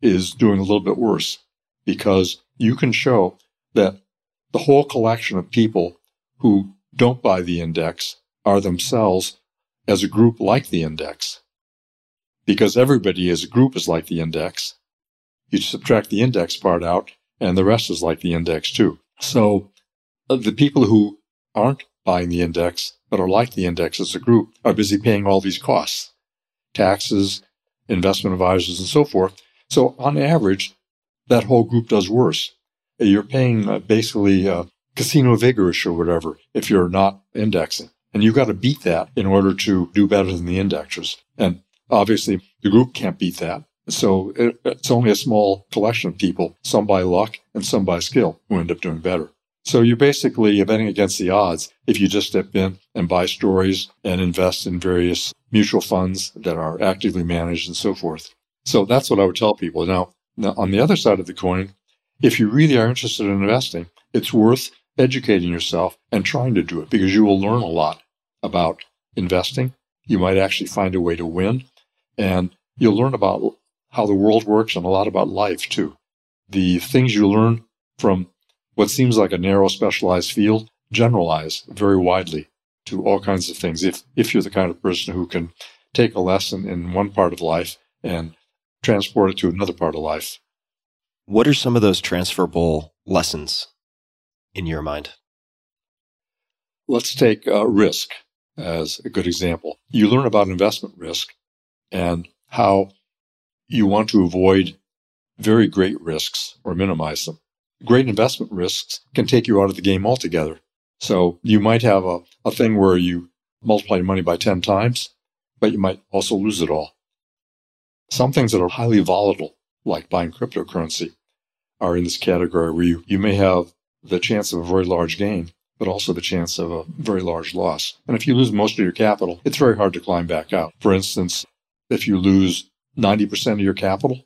is doing a little bit worse because you can show that the whole collection of people who don't buy the index are themselves as a group like the index. Because everybody as a group is like the index. You subtract the index part out and the rest is like the index too. So uh, the people who aren't buying the index but are like the index as a group are busy paying all these costs, taxes, investment advisors, and so forth. So on average, that whole group does worse. You're paying uh, basically uh, casino vigorish or whatever if you're not indexing. And you've got to beat that in order to do better than the indexers. And obviously, the group can't beat that. So it, it's only a small collection of people, some by luck and some by skill, who end up doing better. So you're basically betting against the odds if you just step in and buy stories and invest in various mutual funds that are actively managed and so forth. So that's what I would tell people. Now, now on the other side of the coin, if you really are interested in investing, it's worth educating yourself and trying to do it because you will learn a lot about investing. You might actually find a way to win and you'll learn about how the world works and a lot about life too. The things you learn from what seems like a narrow specialized field generalize very widely to all kinds of things if, if you're the kind of person who can take a lesson in one part of life and transport it to another part of life. What are some of those transferable lessons in your mind? Let's take uh, risk as a good example. You learn about investment risk and how you want to avoid very great risks or minimize them great investment risks can take you out of the game altogether. So you might have a, a thing where you multiply your money by 10 times, but you might also lose it all. Some things that are highly volatile, like buying cryptocurrency, are in this category where you, you may have the chance of a very large gain, but also the chance of a very large loss. And if you lose most of your capital, it's very hard to climb back out. For instance, if you lose 90% of your capital,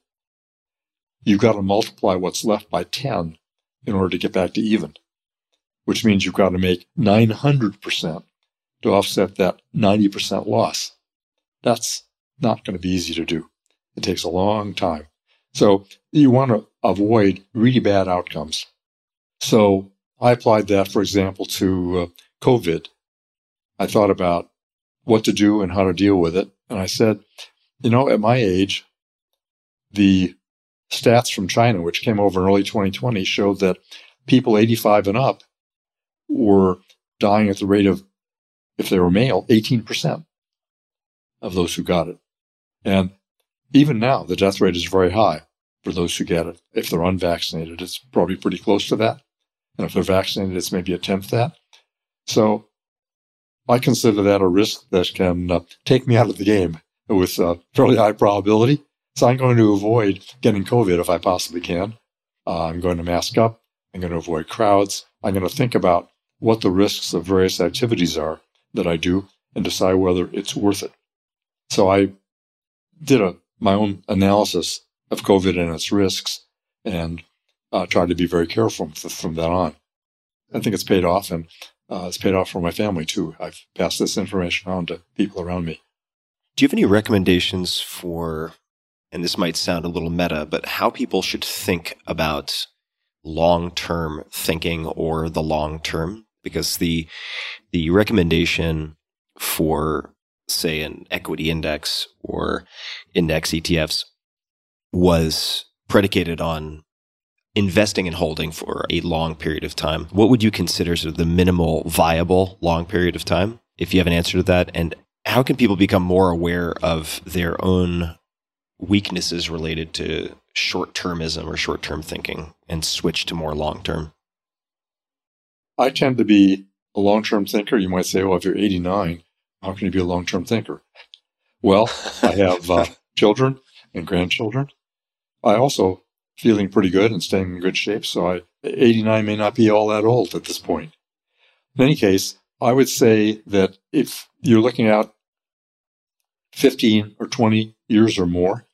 you've got to multiply what's left by 10 in order to get back to even, which means you've got to make 900% to offset that 90% loss. That's not going to be easy to do. It takes a long time. So you want to avoid really bad outcomes. So I applied that, for example, to uh, COVID. I thought about what to do and how to deal with it. And I said, you know, at my age, the stats from China, which came over in early 2020, showed that people 85 and up were dying at the rate of, if they were male, 18% of those who got it. And even now, the death rate is very high for those who get it. If they're unvaccinated, it's probably pretty close to that. And if they're vaccinated, it's maybe a tenth that. So I consider that a risk that can uh, take me out of the game with a fairly high probability. So I'm going to avoid getting COVID if I possibly can. Uh, I'm going to mask up. I'm going to avoid crowds. I'm going to think about what the risks of various activities are that I do and decide whether it's worth it. So I did a, my own analysis of COVID and its risks and uh, tried to be very careful from, from that on. I think it's paid off and uh, it's paid off for my family too. I've passed this information on to people around me. Do you have any recommendations for, and this might sound a little meta, but how people should think about long term thinking or the long term? Because the the recommendation for say an equity index or index ETFs was predicated on investing and holding for a long period of time. What would you consider sort of the minimal viable long period of time? If you have an answer to that, and how can people become more aware of their own weaknesses related to short termism or short term thinking and switch to more long term? I tend to be a long term thinker. You might say, well, if you're 89, how can you be a long term thinker? Well, I have uh, children and grandchildren. I also feeling pretty good and staying in good shape. So I, 89 may not be all that old at this point. In any case, I would say that if you're looking out 15 or 20 years or more,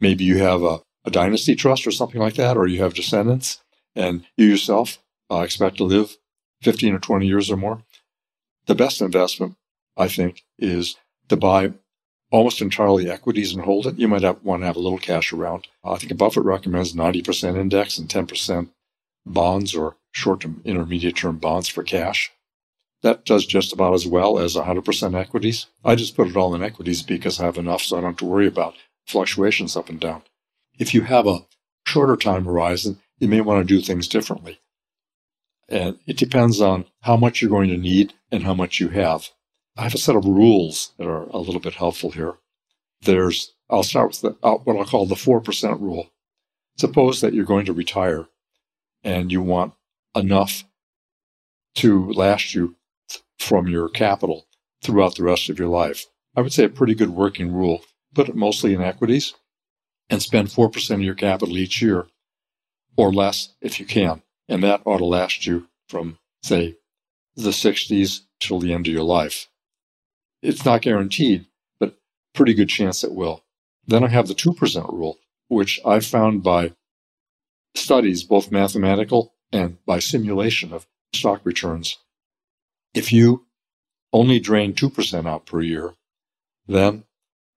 maybe you have a, a dynasty trust or something like that, or you have descendants, and you yourself uh, expect to live 15 or 20 years or more, the best investment, I think, is to buy almost entirely equities and hold it. You might have, want to have a little cash around. I think Buffett recommends 90% index and 10% bonds or short term, intermediate term bonds for cash. That does just about as well as 100% equities. I just put it all in equities because I have enough so I don't have to worry about fluctuations up and down. If you have a shorter time horizon, you may want to do things differently. And it depends on how much you're going to need and how much you have. I have a set of rules that are a little bit helpful here. There's, I'll start with the, uh, what I'll call the 4% rule. Suppose that you're going to retire and you want enough to last you from your capital throughout the rest of your life. I would say a pretty good working rule. Put it mostly in equities and spend 4% of your capital each year or less if you can. And that ought to last you from, say, the 60s till the end of your life. It's not guaranteed, but pretty good chance it will. Then I have the 2% rule, which I found by studies, both mathematical and by simulation of stock returns. If you only drain 2% out per year, then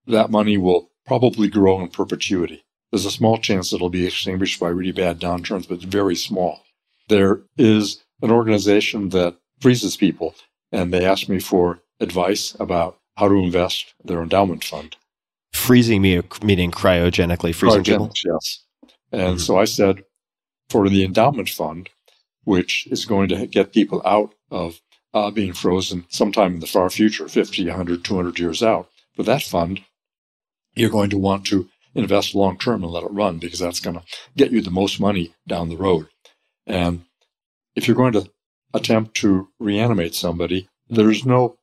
that money will probably grow in perpetuity. There's a small chance it'll be extinguished by really bad downturns, but very small. There is an organization that freezes people, and they asked me for advice about how to invest their endowment fund. Freezing me, meaning cryogenically freezing people? Yes. And mm-hmm. so I said, for the endowment fund, which is going to get people out of uh, being frozen sometime in the far future, 50, 100, 200 years out, for that fund, you're going to want to invest long term and let it run because that's going to get you the most money down the road. And if you're going to attempt to reanimate somebody, there's no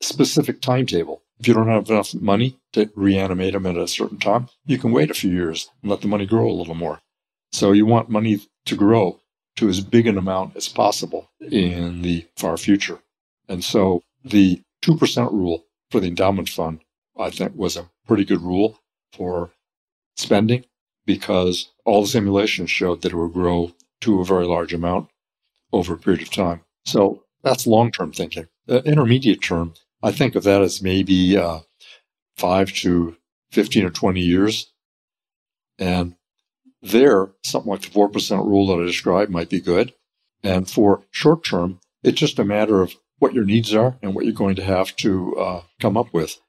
specific timetable. If you don't have enough money to reanimate them at a certain time, you can wait a few years and let the money grow a little more. So you want money to grow to as big an amount as possible in the far future. And so the 2% rule for the endowment fund, I think, was a pretty good rule for spending because all the simulations showed that it would grow to a very large amount over a period of time. So that's long term thinking. The intermediate term I think of that as maybe uh, five to 15 or 20 years. And there, something like the 4% rule that I described might be good. And for short term, it's just a matter of what your needs are and what you're going to have to uh, come up with.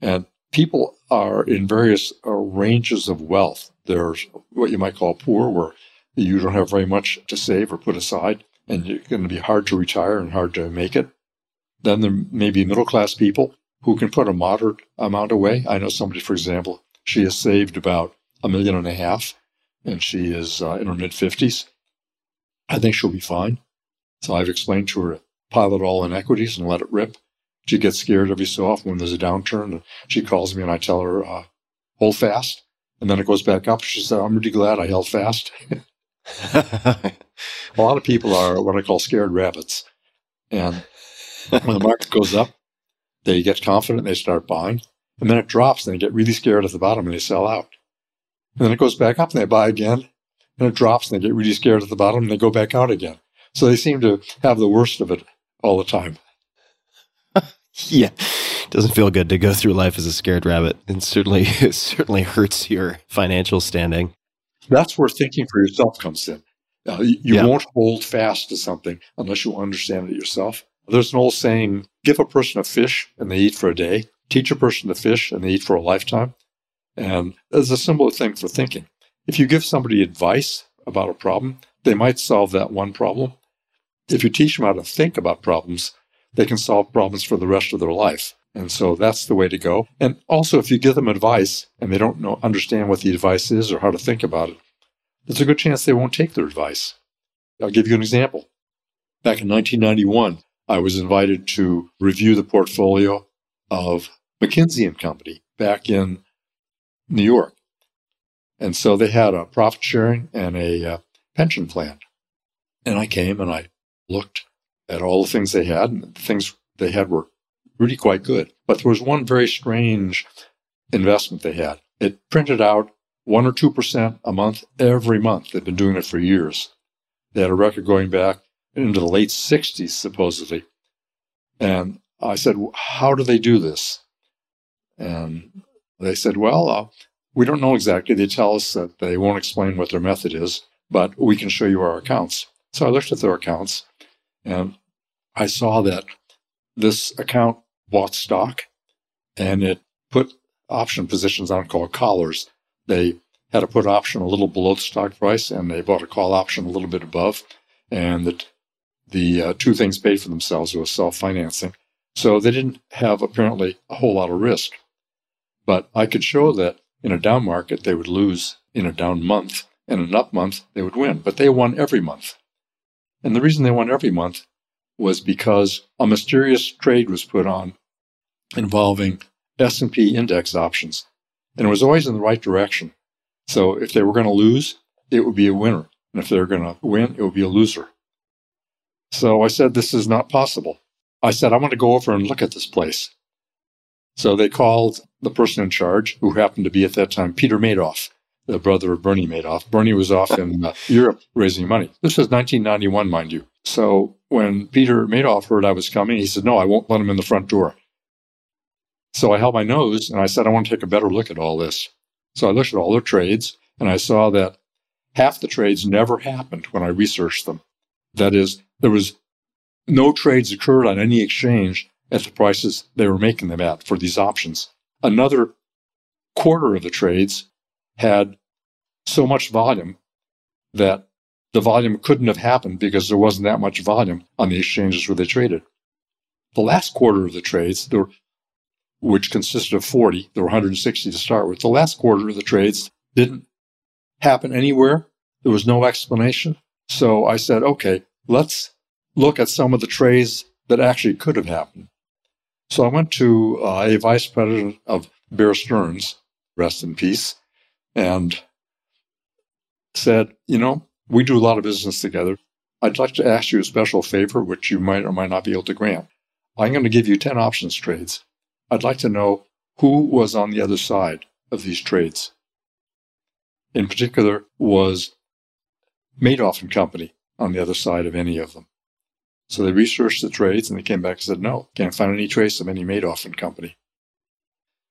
And people are in various uh, ranges of wealth. There's what you might call poor, where you don't have very much to save or put aside, and you're going to be hard to retire and hard to make it. Then there may be middle class people who can put a moderate amount away. I know somebody, for example, she has saved about a million and a half, and she is uh, in her mid 50s. I think she'll be fine. So I've explained to her pile it all in equities and let it rip. She gets scared every so often when there's a downturn. And she calls me and I tell her, uh, hold fast. And then it goes back up. She said, I'm really glad I held fast. a lot of people are what I call scared rabbits. And when the market goes up, they get confident, and they start buying. And then it drops and they get really scared at the bottom and they sell out. And then it goes back up and they buy again. And it drops and they get really scared at the bottom and they go back out again. So they seem to have the worst of it all the time. yeah. It doesn't feel good to go through life as a scared rabbit. And certainly it certainly hurts your financial standing. That's where thinking for yourself comes in. Uh, you, you yeah. won't hold fast to something unless you understand it yourself. There's an old saying give a person a fish and they eat for a day, teach a person to fish and they eat for a lifetime. And there's a similar thing for thinking. If you give somebody advice about a problem, they might solve that one problem. If you teach them how to think about problems, they can solve problems for the rest of their life. And so that's the way to go. And also, if you give them advice and they don't know, understand what the advice is or how to think about it, there's a good chance they won't take their advice. I'll give you an example. Back in 1991, I was invited to review the portfolio of McKinsey and Company back in New York. And so they had a profit sharing and a uh, pension plan. And I came and I looked at all the things they had, and the things they had were really quite good. But there was one very strange investment they had. It printed out one or two percent a month every month. They've been doing it for years. They had a record going back into the late 60s, supposedly. And I said, How do they do this? And they said, Well, uh, we don't know exactly. They tell us that they won't explain what their method is, but we can show you our accounts. So I looked at their accounts and I saw that this account bought stock and it put option positions on called collars. They had a put option a little below the stock price and they bought a call option a little bit above. And the, the uh, two things paid for themselves was self financing. So they didn't have apparently a whole lot of risk. But I could show that in a down market, they would lose in a down month. And in an up month, they would win. But they won every month. And the reason they won every month was because a mysterious trade was put on involving S&P index options. And it was always in the right direction. So if they were going to lose, it would be a winner. And if they were going to win, it would be a loser. So I said, this is not possible. I said, I want to go over and look at this place. So they called the person in charge, who happened to be at that time Peter Madoff, the brother of Bernie Madoff. Bernie was off in uh, Europe raising money. This was 1991, mind you. So when Peter Madoff heard I was coming, he said, No, I won't let him in the front door. So I held my nose and I said, I want to take a better look at all this. So I looked at all their trades and I saw that half the trades never happened when I researched them. That is, there was no trades occurred on any exchange at the prices they were making them at for these options. Another quarter of the trades had so much volume that the volume couldn't have happened because there wasn't that much volume on the exchanges where they traded. The last quarter of the trades, there, which consisted of 40, there were 160 to start with, the last quarter of the trades didn't happen anywhere. There was no explanation. So I said, okay, let's look at some of the trades that actually could have happened. So I went to uh, a vice president of Bear Stearns, rest in peace, and said, you know, we do a lot of business together. I'd like to ask you a special favor, which you might or might not be able to grant. I'm going to give you 10 options trades. I'd like to know who was on the other side of these trades. In particular, was Madoff and Company on the other side of any of them. So they researched the trades and they came back and said, no, can't find any trace of any Madoff and Company.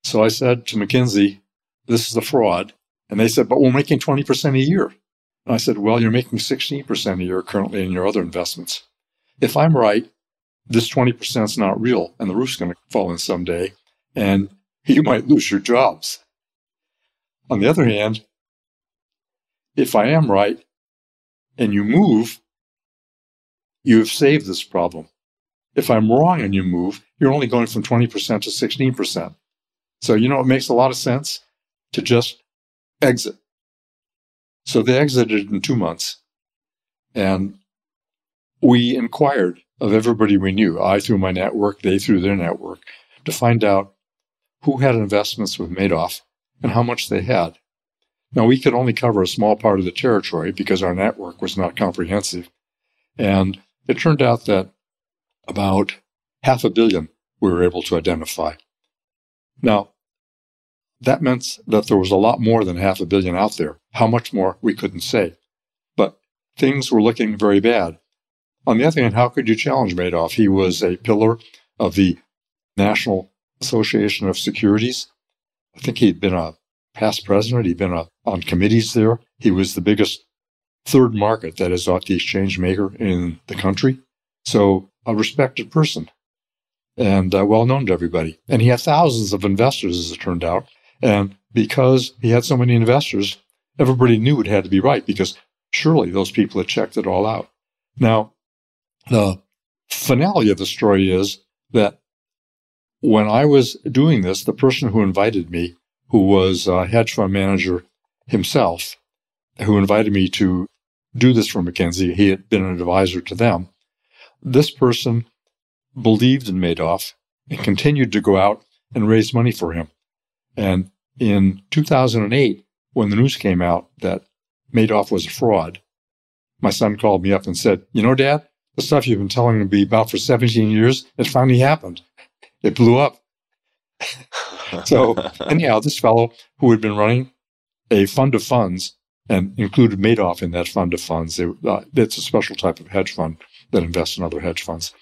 So I said to McKinsey, this is a fraud. And they said, but we're making 20% a year. And I said, well, you're making 16% a year currently in your other investments. If I'm right, this 20% is not real and the roof's going to fall in someday and you might lose your jobs. On the other hand, if I am right and you move, you have saved this problem. If I'm wrong and you move, you're only going from 20% to 16%. So, you know, it makes a lot of sense to just exit. So they exited in two months. And we inquired of everybody we knew, I through my network, they through their network, to find out who had investments with Madoff and how much they had. Now, we could only cover a small part of the territory because our network was not comprehensive. And it turned out that about half a billion we were able to identify. Now, that meant that there was a lot more than half a billion out there. How much more, we couldn't say. But things were looking very bad. On the other hand, how could you challenge Madoff? He was a pillar of the National Association of Securities. I think he'd been a past president. He'd been a, on committees there. He was the biggest third market, that is, the exchange maker in the country. So a respected person and uh, well known to everybody. And he had thousands of investors, as it turned out. And because he had so many investors, everybody knew it had to be right because surely those people had checked it all out. Now, the finale of the story is that when I was doing this, the person who invited me, who was a hedge fund manager himself, who invited me to do this for McKinsey, he had been an advisor to them. This person believed in Madoff and continued to go out and raise money for him. And in 2008, when the news came out that Madoff was a fraud, my son called me up and said, You know, Dad, the stuff you've been telling me about for 17 years, it finally happened. It blew up. so, anyhow, this fellow who had been running a fund of funds and included Madoff in that fund of funds, it, uh, it's a special type of hedge fund that invests in other hedge funds.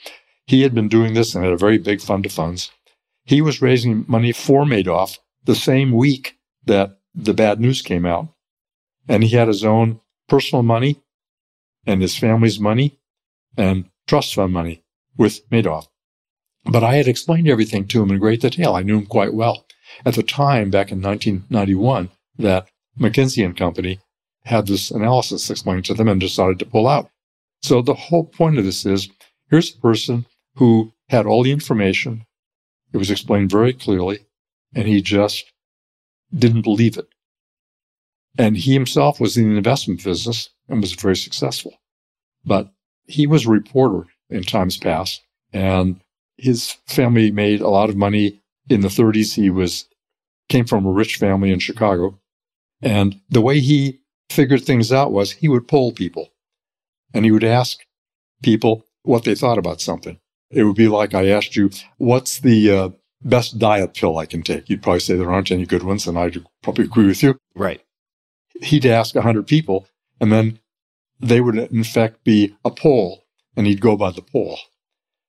He had been doing this and had a very big fund of funds. He was raising money for Madoff the same week that the bad news came out. And he had his own personal money and his family's money and trust fund money with Madoff. But I had explained everything to him in great detail. I knew him quite well. At the time, back in 1991, that McKinsey and Company had this analysis explained to them and decided to pull out. So the whole point of this is here's a person who had all the information. It was explained very clearly, and he just didn't believe it. And he himself was in the investment business and was very successful. But he was a reporter in times past, and his family made a lot of money in the 30s. He was came from a rich family in Chicago, and the way he figured things out was he would poll people, and he would ask people what they thought about something. It would be like I asked you, "What's the uh, best diet pill I can take?" You'd probably say there aren't any good ones, and I'd probably agree with you. Right. He'd ask hundred people, and then they would in fact be a poll, and he'd go by the poll.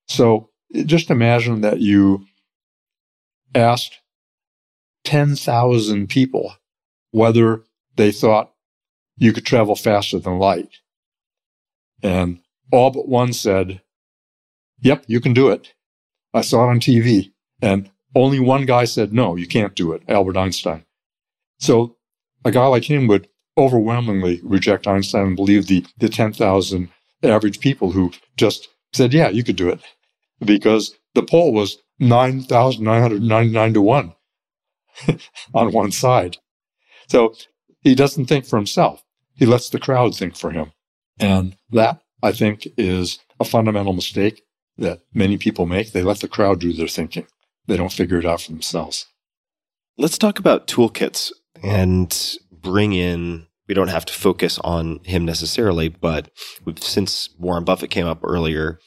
So just imagine that you asked 10,000 people whether they thought you could travel faster than light. And all but one said, Yep, you can do it. I saw it on TV. And only one guy said, No, you can't do it, Albert Einstein. So a guy like him would overwhelmingly reject Einstein and believe the, the 10,000 average people who just said, Yeah, you could do it because the poll was 9,999 to 1 on one side. So he doesn't think for himself. He lets the crowd think for him. And that, I think, is a fundamental mistake that many people make. They let the crowd do their thinking. They don't figure it out for themselves. Let's talk about toolkits and bring in we don't have to focus on him necessarily, but since Warren Buffett came up earlier,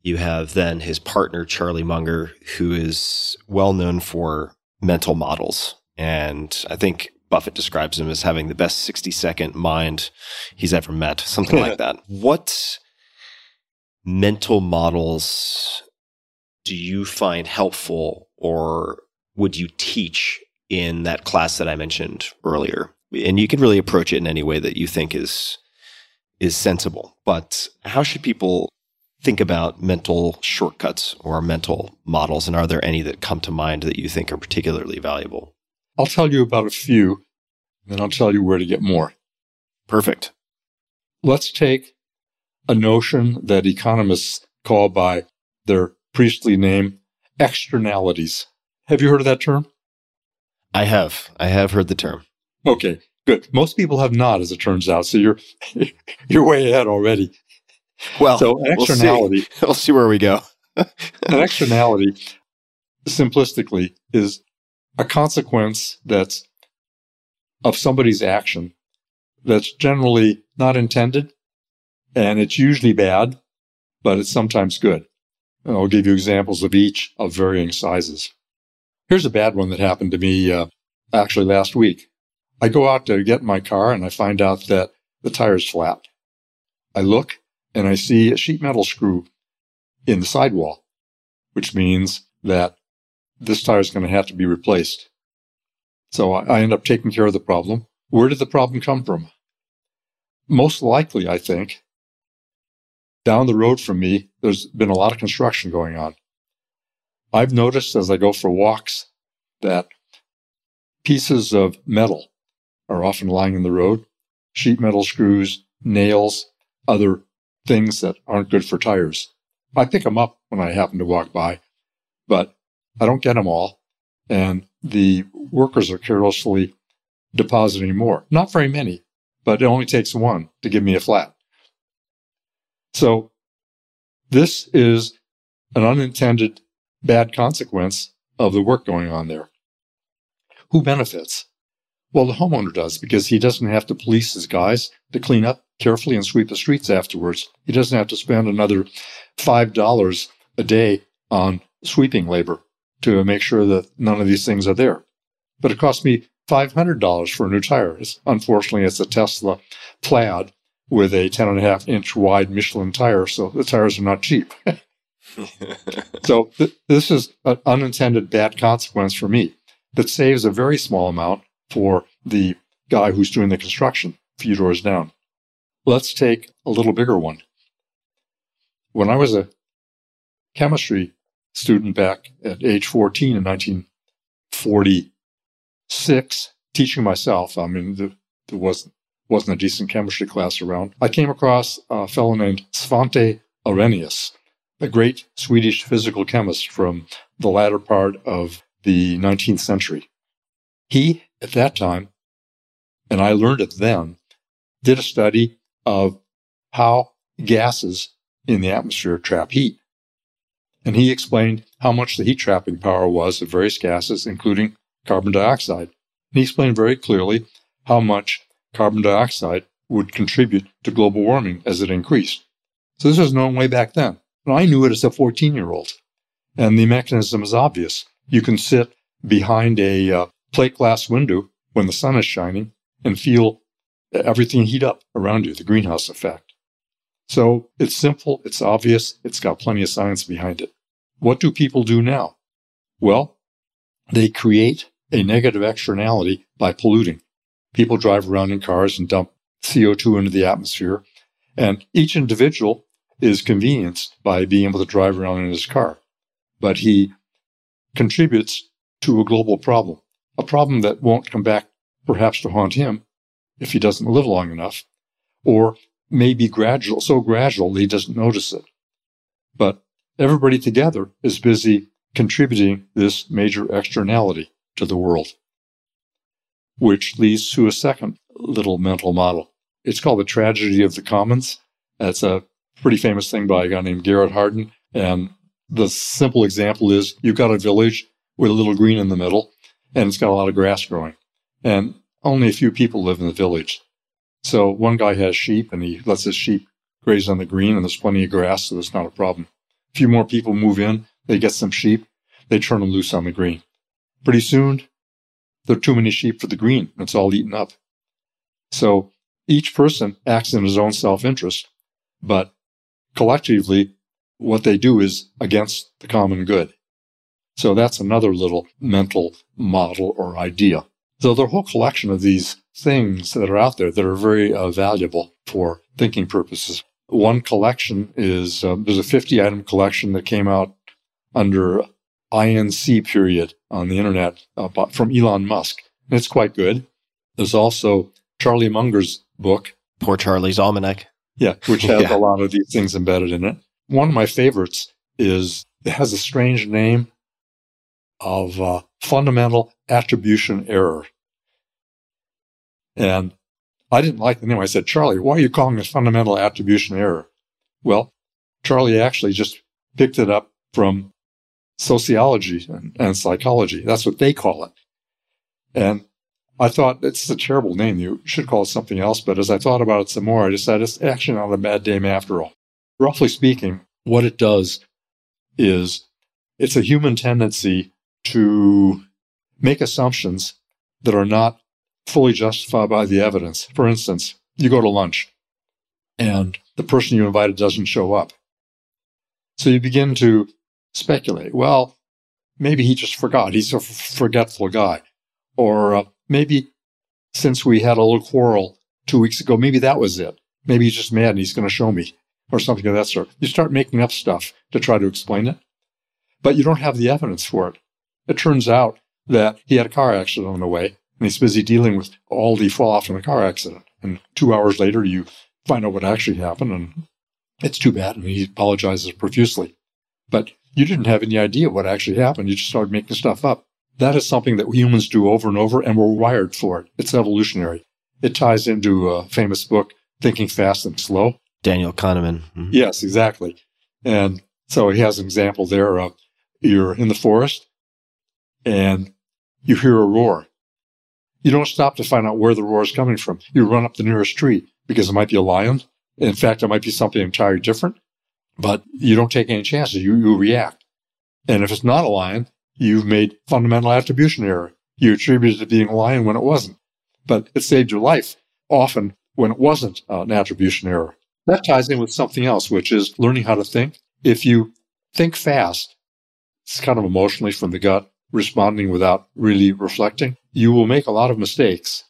you have then his partner, Charlie Munger, who is well known for mental models. And I think Buffett describes him as having the best 60 second mind he's ever met, something like that. What mental models do you find helpful or would you teach in that class that I mentioned earlier? and you can really approach it in any way that you think is is sensible. But how should people think about mental shortcuts or mental models? And are there any that come to mind that you think are particularly valuable? I'll tell you about a few, and I'll tell you where to get more. Perfect. Let's take a notion that economists call by their priestly name externalities. Have you heard of that term? I have. I have heard the term. Okay, good. Most people have not, as it turns out. So you're you're way ahead already. Well, so an externality. We'll see, we'll see where we go. an externality, simplistically, is a consequence that's of somebody's action that's generally not intended, and it's usually bad, but it's sometimes good. And I'll give you examples of each of varying sizes. Here's a bad one that happened to me uh, actually last week. I go out to get my car and I find out that the tire's flat. I look and I see a sheet metal screw in the sidewall, which means that this tire is going to have to be replaced. So I, end up taking care of the problem. Where did the problem come from? Most likely, I think, down the road from me, there's been a lot of construction going on. I've noticed as I go for walks that pieces of metal are often lying in the road sheet metal screws, nails, other things that aren't good for tires. I pick them up when I happen to walk by, but I don't get them all. And the workers are carelessly depositing more. Not very many, but it only takes one to give me a flat. So this is an unintended bad consequence of the work going on there. Who benefits? Well, the homeowner does because he doesn't have to police his guys to clean up carefully and sweep the streets afterwards. He doesn't have to spend another $5 a day on sweeping labor to make sure that none of these things are there. But it cost me $500 for a new tire. It's, unfortunately, it's a Tesla plaid with a 10 and a half inch wide Michelin tire. So the tires are not cheap. so th- this is an unintended bad consequence for me that saves a very small amount for the guy who's doing the construction a few doors down. Let's take a little bigger one. When I was a chemistry student back at age 14 in 1946, teaching myself, I mean, there, there wasn't, wasn't a decent chemistry class around. I came across a fellow named Svante Arrhenius, a great Swedish physical chemist from the latter part of the 19th century. He, at that time, and I learned it then, did a study of how gases in the atmosphere trap heat. And he explained how much the heat trapping power was of various gases, including carbon dioxide. And he explained very clearly how much carbon dioxide would contribute to global warming as it increased. So this was known way back then. And I knew it as a 14 year old. And the mechanism is obvious. You can sit behind a uh, plate glass window when the sun is shining and feel everything heat up around you, the greenhouse effect. So it's simple, it's obvious, it's got plenty of science behind it. What do people do now? Well, they create a negative externality by polluting. People drive around in cars and dump CO2 into the atmosphere, and each individual is convenienced by being able to drive around in his car. But he contributes to a global problem a problem that won't come back perhaps to haunt him if he doesn't live long enough, or may be gradual, so gradual he doesn't notice it. But everybody together is busy contributing this major externality to the world, which leads to a second little mental model. It's called the tragedy of the commons. That's a pretty famous thing by a guy named Garrett Hardin. And the simple example is you've got a village with a little green in the middle, and it's got a lot of grass growing. And only a few people live in the village. So one guy has sheep and he lets his sheep graze on the green and there's plenty of grass, so that's not a problem. A few more people move in, they get some sheep, they turn them loose on the green. Pretty soon, there are too many sheep for the green. It's all eaten up. So each person acts in his own self interest, but collectively, what they do is against the common good. So that's another little mental model or idea. So there are a whole collection of these things that are out there that are very uh, valuable for thinking purposes. One collection is uh, there's a 50 item collection that came out under INC period on the internet uh, from Elon Musk. And it's quite good. There's also Charlie Munger's book. Poor Charlie's Almanac. Yeah, which has yeah. a lot of these things embedded in it. One of my favorites is it has a strange name of uh, fundamental attribution error. And I didn't like the name. I said, Charlie, why are you calling it fundamental attribution error? Well, Charlie actually just picked it up from sociology and, and psychology. That's what they call it. And I thought it's a terrible name. You should call it something else. But as I thought about it some more, I decided it's actually not a bad name after all. Roughly speaking, what it does is it's a human tendency to make assumptions that are not fully justified by the evidence. For instance, you go to lunch and the person you invited doesn't show up. So you begin to speculate. Well, maybe he just forgot. He's a forgetful guy. Or uh, maybe since we had a little quarrel two weeks ago, maybe that was it. Maybe he's just mad and he's going to show me or something of that sort. You start making up stuff to try to explain it, but you don't have the evidence for it. It turns out that he had a car accident on the way and he's busy dealing with all the fallout from the car accident. And two hours later, you find out what actually happened and it's too bad. And he apologizes profusely. But you didn't have any idea what actually happened. You just started making stuff up. That is something that humans do over and over, and we're wired for it. It's evolutionary. It ties into a famous book, Thinking Fast and Slow. Daniel Kahneman. Mm-hmm. Yes, exactly. And so he has an example there of you're in the forest and you hear a roar. You don't stop to find out where the roar is coming from. You run up the nearest tree because it might be a lion. In fact, it might be something entirely different but you don't take any chances. You, you react. And if it's not a lion, you've made fundamental attribution error. You attributed it being a lion when it wasn't, but it saved your life often when it wasn't uh, an attribution error. That ties in with something else, which is learning how to think. If you think fast, it's kind of emotionally from the gut, responding without really reflecting, you will make a lot of mistakes.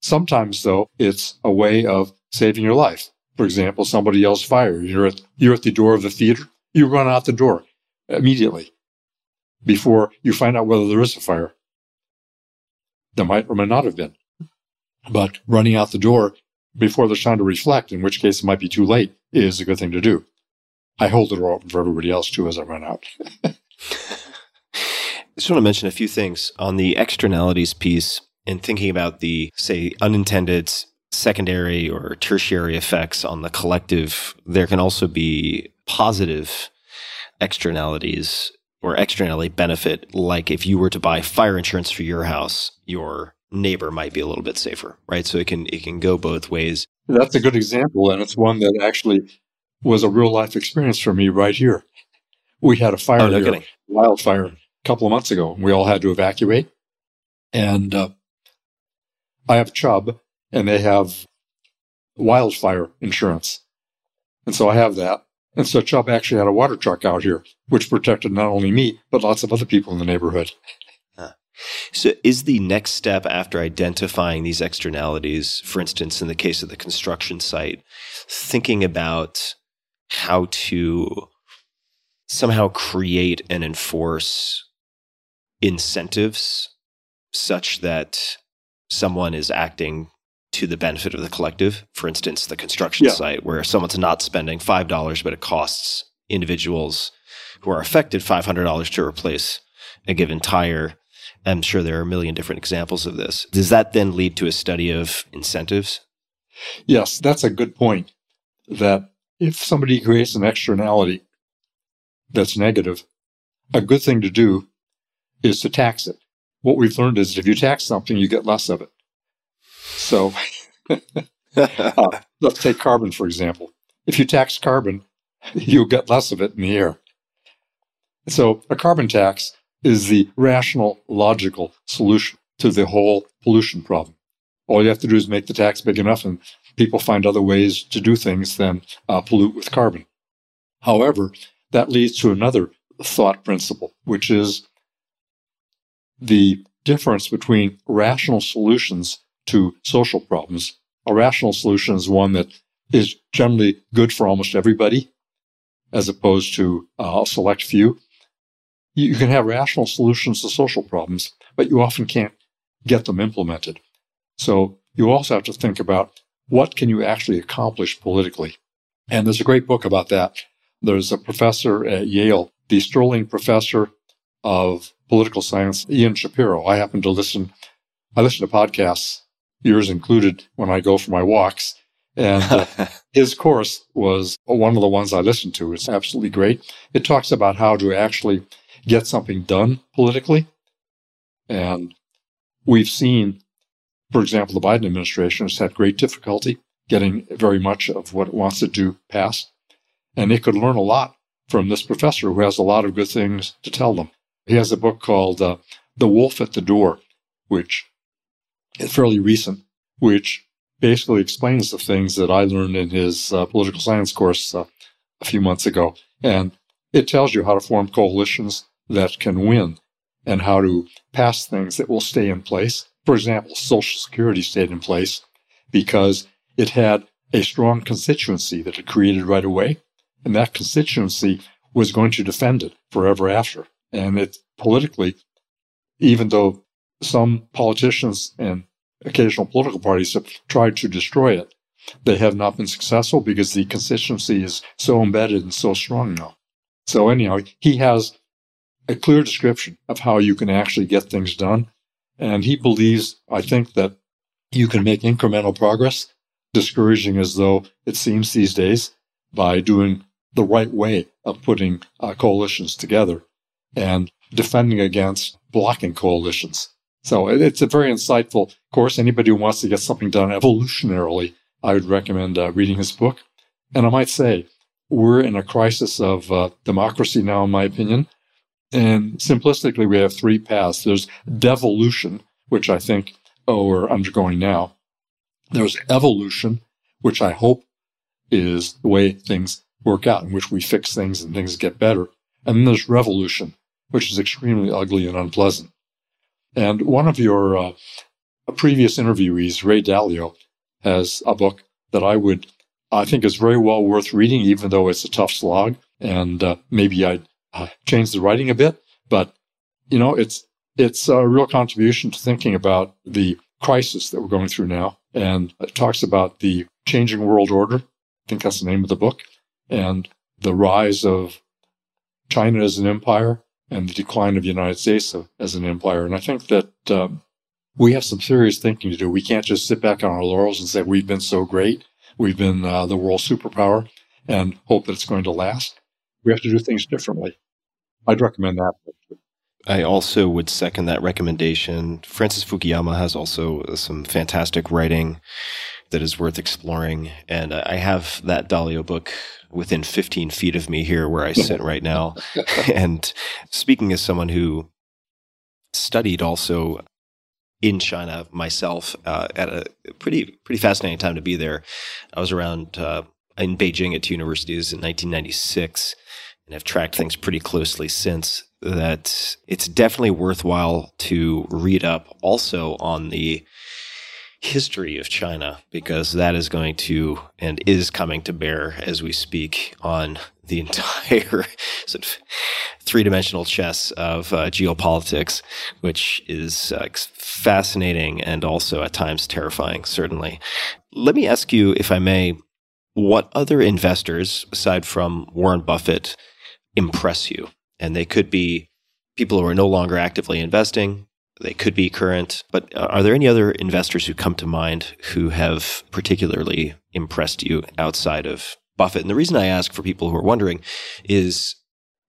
Sometimes, though, it's a way of saving your life. For example, somebody yells fire. You're at, you're at the door of the theater. You run out the door immediately before you find out whether there is a fire. There might or may not have been. But running out the door before there's time to reflect, in which case it might be too late, is a good thing to do. I hold the door open for everybody else too as I run out. I just want to mention a few things on the externalities piece and thinking about the, say, unintended secondary or tertiary effects on the collective, there can also be positive externalities or externally benefit. Like if you were to buy fire insurance for your house, your neighbor might be a little bit safer, right? So it can it can go both ways. That's a good example, and it's one that actually was a real life experience for me right here. We had a fire, oh, no here, wildfire, a couple of months ago. We all had to evacuate, and uh, I have Chubb, and they have wildfire insurance. And so I have that. And so Chubb actually had a water truck out here, which protected not only me, but lots of other people in the neighborhood. So, is the next step after identifying these externalities, for instance, in the case of the construction site, thinking about how to somehow create and enforce incentives such that someone is acting to the benefit of the collective. For instance, the construction yeah. site where someone's not spending $5, but it costs individuals who are affected $500 to replace a given tire. I'm sure there are a million different examples of this. Does that then lead to a study of incentives? Yes, that's a good point. That if somebody creates an externality that's negative, a good thing to do is to tax it. What we've learned is if you tax something, you get less of it. So uh, let's take carbon, for example. If you tax carbon, you'll get less of it in the air. So a carbon tax is the rational, logical solution to the whole pollution problem. All you have to do is make the tax big enough and people find other ways to do things than uh, pollute with carbon. However, that leads to another thought principle, which is the difference between rational solutions to social problems. A rational solution is one that is generally good for almost everybody, as opposed to uh, a select few. You can have rational solutions to social problems, but you often can't get them implemented. So you also have to think about what can you actually accomplish politically. And there's a great book about that. There's a professor at Yale, the Sterling professor of political science, Ian Shapiro. I happen to listen, I listen to podcasts, yours included, when I go for my walks. And uh, his course was one of the ones I listened to. It's absolutely great. It talks about how to actually get something done politically. And we've seen, for example, the Biden administration has had great difficulty getting very much of what it wants to do passed. And it could learn a lot from this professor who has a lot of good things to tell them. He has a book called uh, The Wolf at the Door, which is fairly recent, which basically explains the things that I learned in his uh, political science course uh, a few months ago. And it tells you how to form coalitions that can win and how to pass things that will stay in place. For example, Social Security stayed in place because it had a strong constituency that it created right away. And that constituency was going to defend it forever after. And it politically, even though some politicians and occasional political parties have tried to destroy it, they have not been successful because the constituency is so embedded and so strong now. So anyhow, he has a clear description of how you can actually get things done. And he believes, I think, that you can make incremental progress, discouraging as though it seems these days, by doing the right way of putting uh, coalitions together and defending against blocking coalitions. So it's a very insightful course. Anybody who wants to get something done evolutionarily, I would recommend uh, reading his book. And I might say, we're in a crisis of uh, democracy now, in my opinion. And simplistically, we have three paths. There's devolution, which I think, oh, we're undergoing now. There's evolution, which I hope is the way things work out, in which we fix things and things get better. And then there's revolution, which is extremely ugly and unpleasant. And one of your uh, previous interviewees, Ray Dalio, has a book that I would, I think is very well worth reading, even though it's a tough slog. And uh, maybe I'd uh, change the writing a bit, but you know, it's, it's a real contribution to thinking about the crisis that we're going through now. And it talks about the changing world order. I think that's the name of the book and the rise of China as an empire and the decline of the United States as an empire. And I think that um, we have some serious thinking to do. We can't just sit back on our laurels and say we've been so great, we've been uh, the world superpower, and hope that it's going to last. We have to do things differently. I'd recommend that. I also would second that recommendation. Francis Fukuyama has also some fantastic writing that is worth exploring. And I have that Dalio book within 15 feet of me here where I sit right now. and speaking as someone who studied also in China myself uh, at a pretty pretty fascinating time to be there. I was around uh, in Beijing at two universities in 1996 and have tracked things pretty closely since. That it's definitely worthwhile to read up also on the history of China because that is going to and is coming to bear as we speak on the entire sort of three dimensional chess of uh, geopolitics, which is uh, fascinating and also at times terrifying, certainly. Let me ask you, if I may, what other investors, aside from Warren Buffett, impress you? And they could be people who are no longer actively investing, they could be current, but uh, are there any other investors who come to mind who have particularly impressed you outside of Buffett? And the reason I ask for people who are wondering is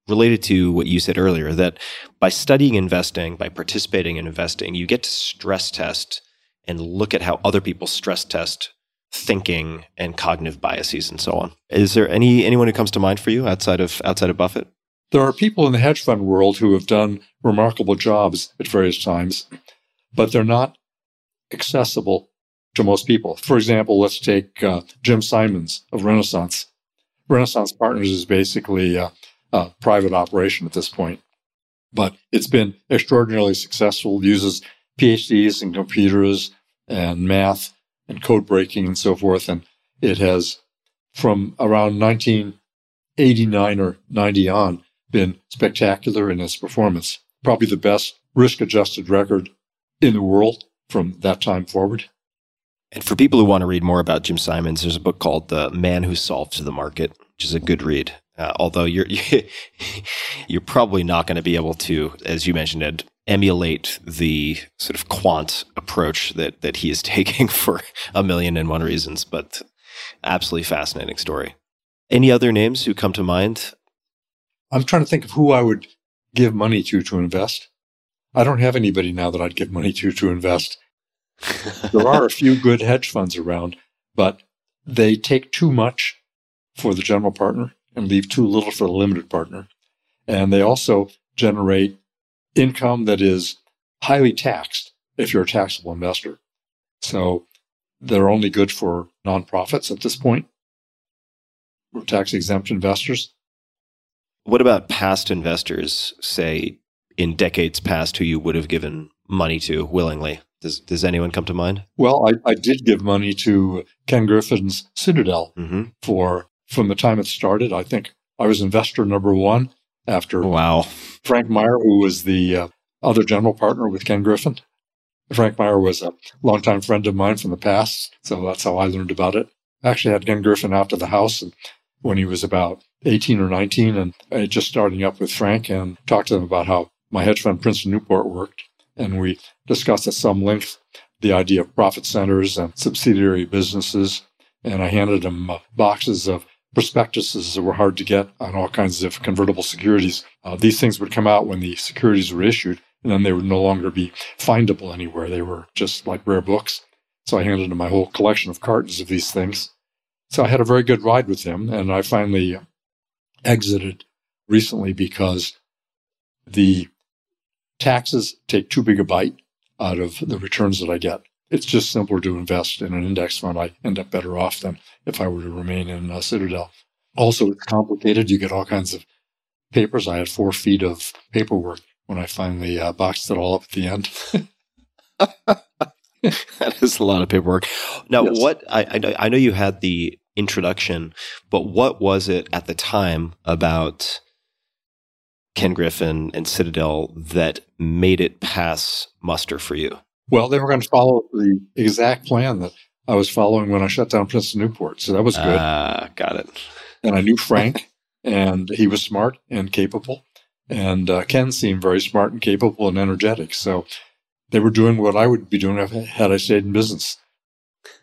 related to what you said earlier that by studying investing, by participating in investing, you get to stress test and look at how other people stress test thinking and cognitive biases and so on. Is there any anyone who comes to mind for you outside of outside of Buffett? There are people in the hedge fund world who have done remarkable jobs at various times, but they're not accessible to most people. For example, let's take uh, Jim Simons of Renaissance. Renaissance Partners is basically a, a private operation at this point. but it's been extraordinarily successful. It uses PhDs in computers and math and code breaking and so forth. And it has, from around 1989 or 90 on, been spectacular in its performance. Probably the best risk adjusted record in the world from that time forward. And for people who want to read more about Jim Simons, there's a book called The Man Who Solved the Market, which is a good read. Uh, although you're you're probably not going to be able to, as you mentioned, Ed, emulate the sort of quant approach that that he is taking for a million and one reasons. But absolutely fascinating story. Any other names who come to mind? I'm trying to think of who I would give money to to invest. I don't have anybody now that I'd give money to to invest. there are a few good hedge funds around, but they take too much for the general partner and leave too little for the limited partner. And they also generate income that is highly taxed if you're a taxable investor. So they're only good for nonprofits at this point, or tax exempt investors. What about past investors, say in decades past, who you would have given money to willingly? Does Does anyone come to mind? Well, I, I did give money to Ken Griffin's Citadel mm-hmm. for from the time it started. I think I was investor number one after wow Frank Meyer, who was the uh, other general partner with Ken Griffin. Frank Meyer was a longtime friend of mine from the past, so that's how I learned about it. I actually had Ken Griffin out to the house when he was about 18 or 19, and just starting up with Frank and talked to him about how my hedge fund Princeton Newport worked and we discussed at some length the idea of profit centers and subsidiary businesses. And I handed him uh, boxes of prospectuses that were hard to get on all kinds of convertible securities. Uh, these things would come out when the securities were issued, and then they would no longer be findable anywhere. They were just like rare books. So I handed him my whole collection of cartons of these things. So I had a very good ride with them, and I finally exited recently because the taxes take too big a bite out of the returns that I get. It's just simpler to invest in an index fund. I end up better off than if I were to remain in a Citadel. Also, it's complicated. You get all kinds of papers. I had four feet of paperwork when I finally uh, boxed it all up at the end. that is a lot of paperwork. Now, Yes. what I, I I know you had the introduction, but what was it at the time about Ken Griffin and Citadel that made it pass muster for you? Well, they were going to follow the exact plan that I was following when I shut down Princeton Newport. So that was good. Ah, got it. and I knew Frank, and he was smart and capable. And uh, Ken seemed very smart and capable and energetic. So they were doing what I would be doing if, had I stayed in business.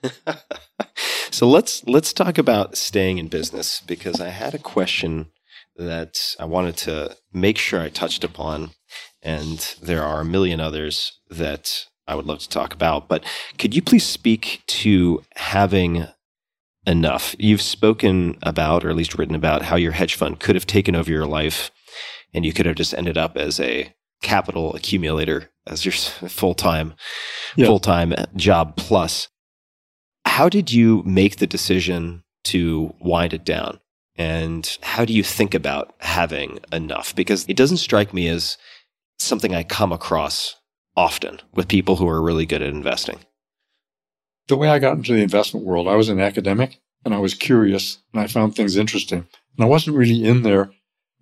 so let's let's talk about staying in business because I had a question that I wanted to make sure I touched upon, and there are a million others that I would love to talk about. But could you please speak to having enough? You've spoken about, or at least written about, how your hedge fund could have taken over your life, and you could have just ended up as a capital accumulator as your full time Yeah. full time job plus. How did you make the decision to wind it down? And how do you think about having enough? Because it doesn't strike me as something I come across often with people who are really good at investing. The way I got into the investment world, I was an academic and I was curious and I found things interesting. And I wasn't really in there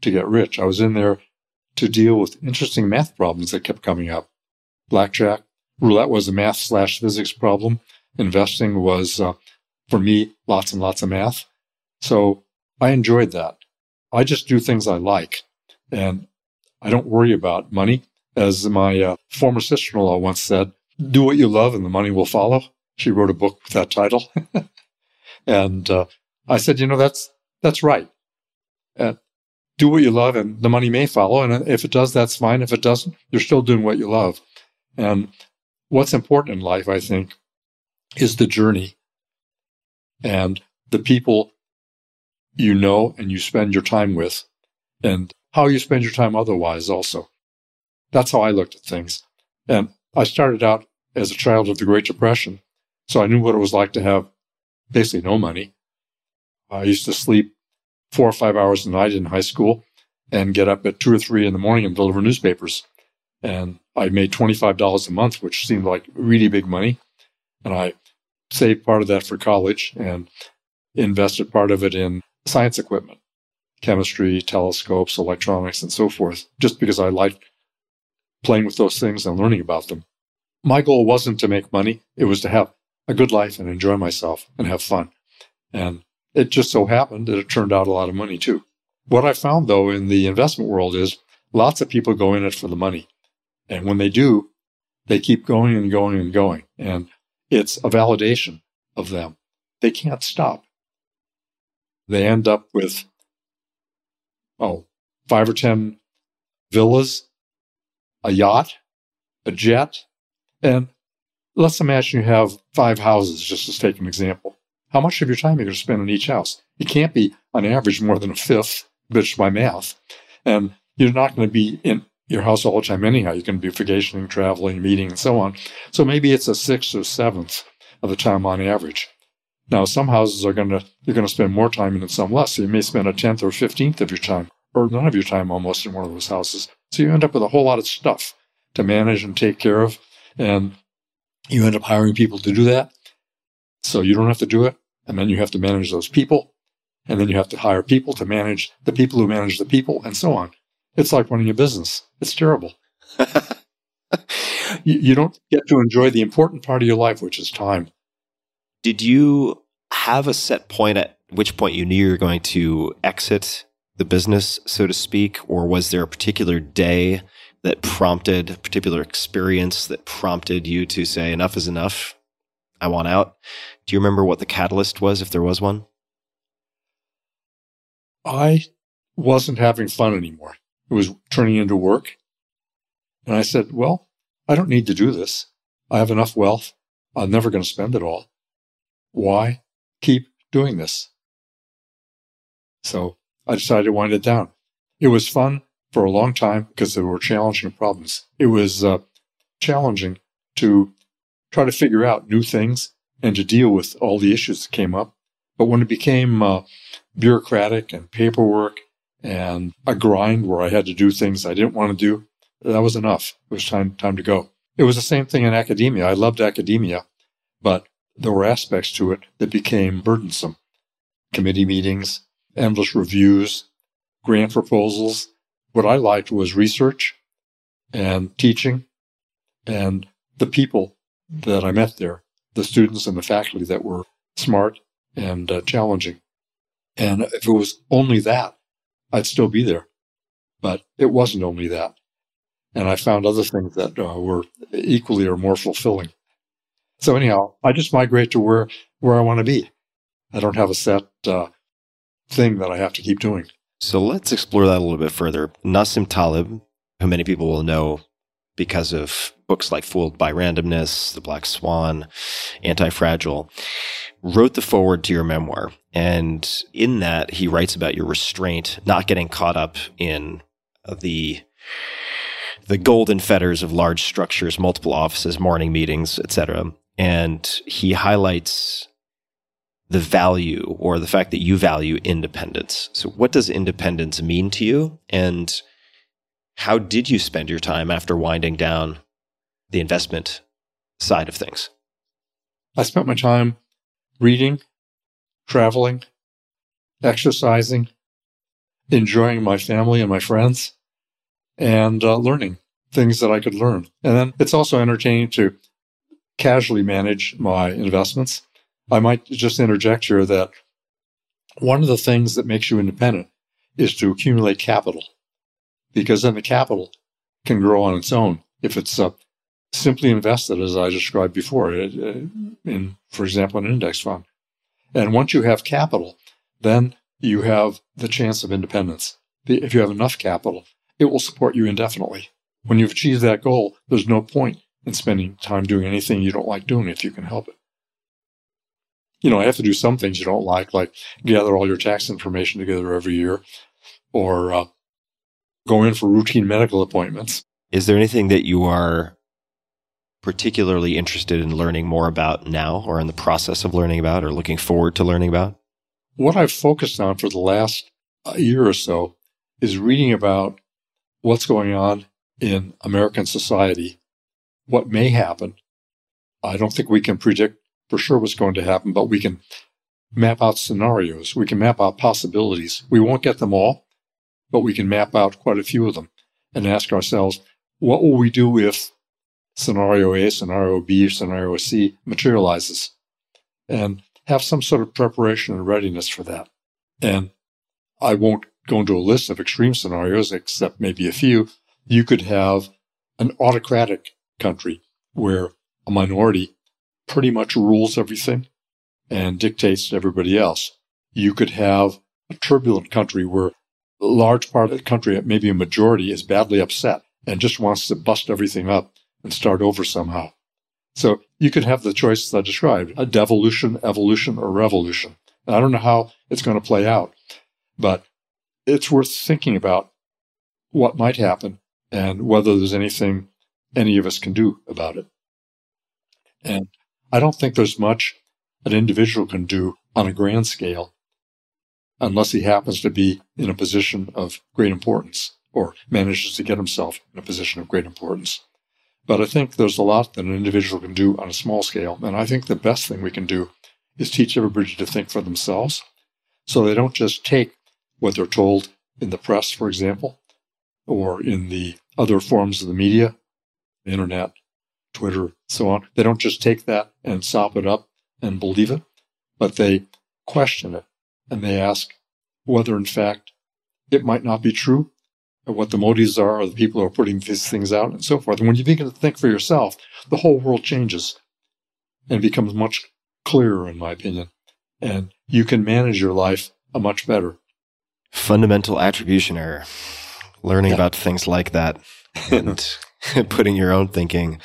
to get rich. I was in there to deal with interesting math problems that kept coming up. Blackjack, roulette was a math slash physics problem. Investing was, uh, for me, lots and lots of math. So I enjoyed that. I just do things I like and I don't worry about money. As my uh, former sister in law once said, do what you love and the money will follow. She wrote a book with that title. and uh, I said, you know, that's, that's right. Uh, do what you love and the money may follow. And if it does, that's fine. If it doesn't, you're still doing what you love. And what's important in life, I think, is the journey and the people you know and you spend your time with and how you spend your time otherwise also. That's how I looked at things. And I started out as a child of the Great Depression. So I knew what it was like to have basically no money. I used to sleep four or five hours a night in high school. and get up at two or three in the morning and deliver newspapers. And I made $25 a month, which seemed like really big money. And I saved part of that for college and invested part of it in science equipment, chemistry, telescopes, electronics, and so forth, just because I liked playing with those things and learning about them. My goal wasn't to make money. It was to have a good life and enjoy myself and have fun. And it just so happened that it turned out a lot of money too. What I found though in the investment world is lots of people go in it for the money. And when they do, they keep going and going and going. And it's a validation of them. They can't stop. They end up with, oh, five or 10 villas, a yacht, a jet. And let's imagine you have five houses, just to take an example. How much of your time are you going to spend in each house? It can't be on average more than a fifth, bitch by math. And you're not going to be in your house all the time anyhow. You can be vacationing, traveling, meeting, and so on. So maybe it's a sixth or seventh of the time on average. Now, some houses are going to, you're going to spend more time in and some less. So you may spend a tenth or fifteenth of your time or none of your time almost in one of those houses. So you end up with a whole lot of stuff to manage and take care of. And you end up hiring people to do that. So you don't have to do it. And then you have to manage those people. And then you have to hire people to manage the people who manage the people and so on. It's like running a business. It's terrible. you, you don't get to enjoy the important part of your life, which is time. Did you have a set point at which point you knew you were going to exit the business, so to speak? Or was there a particular day that prompted, a particular experience that prompted you to say, enough is enough? I want out. Do you remember what the catalyst was, if there was one? I wasn't having fun anymore. It was turning into work. And I said, well, I don't need to do this. I have enough wealth. I'm never going to spend it all. Why keep doing this? So I decided to wind it down. It was fun for a long time because there were challenging problems. It was uh, challenging to try to figure out new things and to deal with all the issues that came up. But when it became uh, bureaucratic and paperwork and a grind where I had to do things I didn't want to do, that was enough. It was time time to go. It was the same thing in academia. I loved academia, but there were aspects to it that became burdensome. Committee meetings, endless reviews, grant proposals. What I liked was research and teaching and the people that I met there, the students and the faculty that were smart and uh, challenging. And if it was only that, I'd still be there. But it wasn't only that. And I found other things that uh, were equally or more fulfilling. So anyhow, I just migrate to where, where I want to be. I don't have a set uh, thing that I have to keep doing. So let's explore that a little bit further. Nassim Taleb, who many people will know because of books like Fooled by Randomness, The Black Swan, Anti Fragile, wrote the foreword to your memoir. And in that, he writes about your restraint, not getting caught up in the the golden fetters of large structures, multiple offices, morning meetings, etc. And he highlights the value or the fact that you value independence. So, what does independence mean to you? And how did you spend your time after winding down the investment side of things? I spent my time reading, traveling, exercising, enjoying my family and my friends, and uh, learning things that I could learn. And then it's also entertaining to casually manage my investments. I might just interject here that one of the things that makes you independent is to accumulate capital because then the capital can grow on its own if it's uh, simply invested, as I described before, in, for example, an index fund. And once you have capital, then you have the chance of independence. If you have enough capital, it will support you indefinitely. When you've achieved that goal, there's no point in spending time doing anything you don't like doing if you can help it. You know, I have to do some things you don't like, like gather all your tax information together every year or uh, go in for routine medical appointments. Is there anything that you are particularly interested in learning more about now or in the process of learning about or looking forward to learning about? What I've focused on for the last uh, year or so is reading about what's going on in American society, what may happen. I don't think we can predict for sure what's going to happen, but we can map out scenarios. We can map out possibilities. We won't get them all, but we can map out quite a few of them and ask ourselves, what will we do if scenario A, scenario B, scenario C materializes? And have some sort of preparation and readiness for that. And I won't go into a list of extreme scenarios, except maybe a few. You could have an autocratic country where a minority pretty much rules everything and dictates to everybody else. You could have a turbulent country where large part of the country, maybe a majority, is badly upset and just wants to bust everything up and start over somehow. So you could have the choices I described a devolution, evolution, or revolution. I don't know how it's going to play out, but it's worth thinking about what might happen and whether there's anything any of us can do about it. And I don't think there's much an individual can do on a grand scale unless he happens to be in a position of great importance or manages to get himself in a position of great importance. But I think there's a lot that an individual can do on a small scale. And I think the best thing we can do is teach everybody to think for themselves so they don't just take what they're told in the press, for example, or in the other forms of the media, internet, Twitter, so on. They don't just take that and sop it up and believe it, but they question it and they ask whether, in fact, it might not be true, or what the motives are of the people who are putting these things out, and so forth. And when you begin to think for yourself, the whole world changes and becomes much clearer, in my opinion. And you can manage your life a much better. Fundamental attribution error. Learning yeah. about things like that and putting your own thinking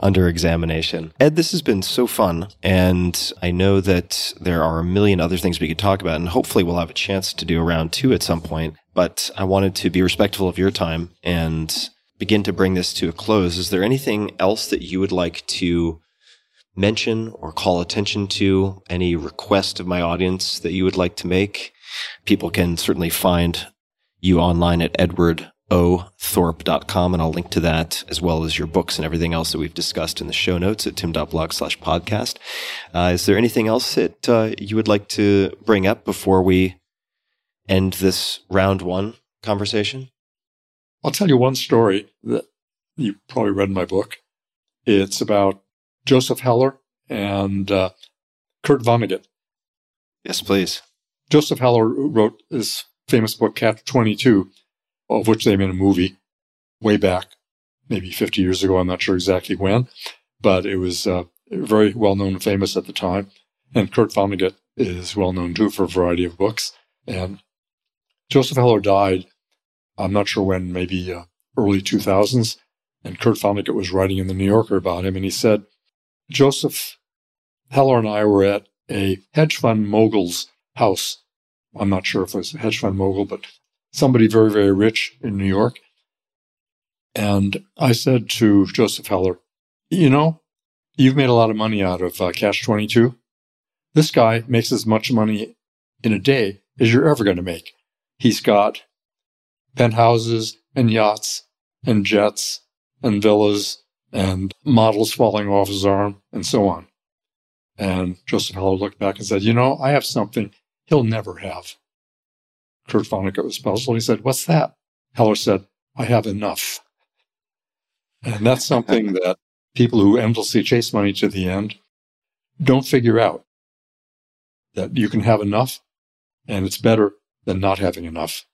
under examination. Ed, this has been so fun. And I know that there are a million other things we could talk about. And hopefully we'll have a chance to do a round two at some point. But I wanted to be respectful of your time and begin to bring this to a close. Is there anything else that you would like to mention or call attention to? Any request of my audience that you would like to make? People can certainly find you online at Edward othorp.com, and I'll link to that as well as your books and everything else that we've discussed in the show notes at tim.blog slash podcast. Uh, is there anything else that uh, you would like to bring up before we end this round one conversation? I'll tell you one story that you probably read in my book. It's about Joseph Heller and uh, Kurt Vonnegut. Yes, please. Joseph Heller wrote his famous book, Catch 22, of which they made a movie way back, maybe 50 years ago. I'm not sure exactly when, but it was uh, very well known and famous at the time. And Kurt Vonnegut is well known too for a variety of books. And Joseph Heller died, I'm not sure when, maybe uh, early 2000s. And Kurt Vonnegut was writing in the New Yorker about him. And he said, Joseph Heller and I were at a hedge fund mogul's house. I'm not sure if it was a hedge fund mogul, but somebody very, very rich in New York. And I said to Joseph Heller, you know, you've made a lot of money out of uh, Catch 22. This guy makes as much money in a day as you're ever going to make. He's got penthouses and yachts and jets and villas and models falling off his arm and so on. And Joseph Heller looked back and said, You know, I have something he'll never have. Kurt Vonnegut was puzzled. He said, What's that? Heller said, I have enough. And that's something that people who endlessly chase money to the end don't figure out that you can have enough and it's better than not having enough.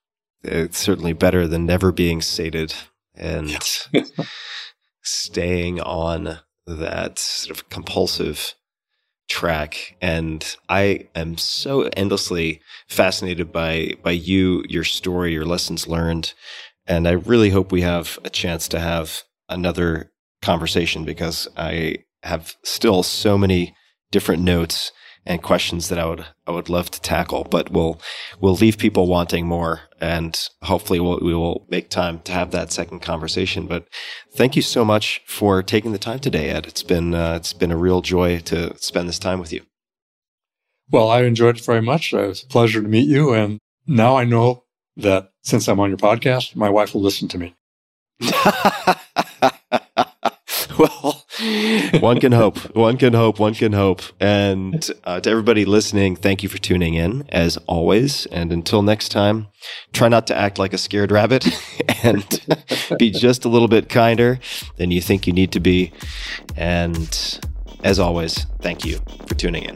It's certainly better than never being sated and yes. staying on that sort of compulsive track and i am so endlessly fascinated by by you your story your lessons learned and i really hope we have a chance to have another conversation because i have still so many different notes and questions that I would I would love to tackle, but we'll we'll leave people wanting more, and hopefully we'll, we will make time to have that second conversation. But thank you so much for taking the time today, Ed. It's been uh, it's been a real joy to spend this time with you. Well, I enjoyed it very much. It was a pleasure to meet you, and now I know that since I'm on your podcast, my wife will listen to me. well, one can hope. One can hope. One can hope. And uh, to everybody listening, thank you for tuning in as always. And until next time, try not to act like a scared rabbit and be just a little bit kinder than you think you need to be. And as always, thank you for tuning in.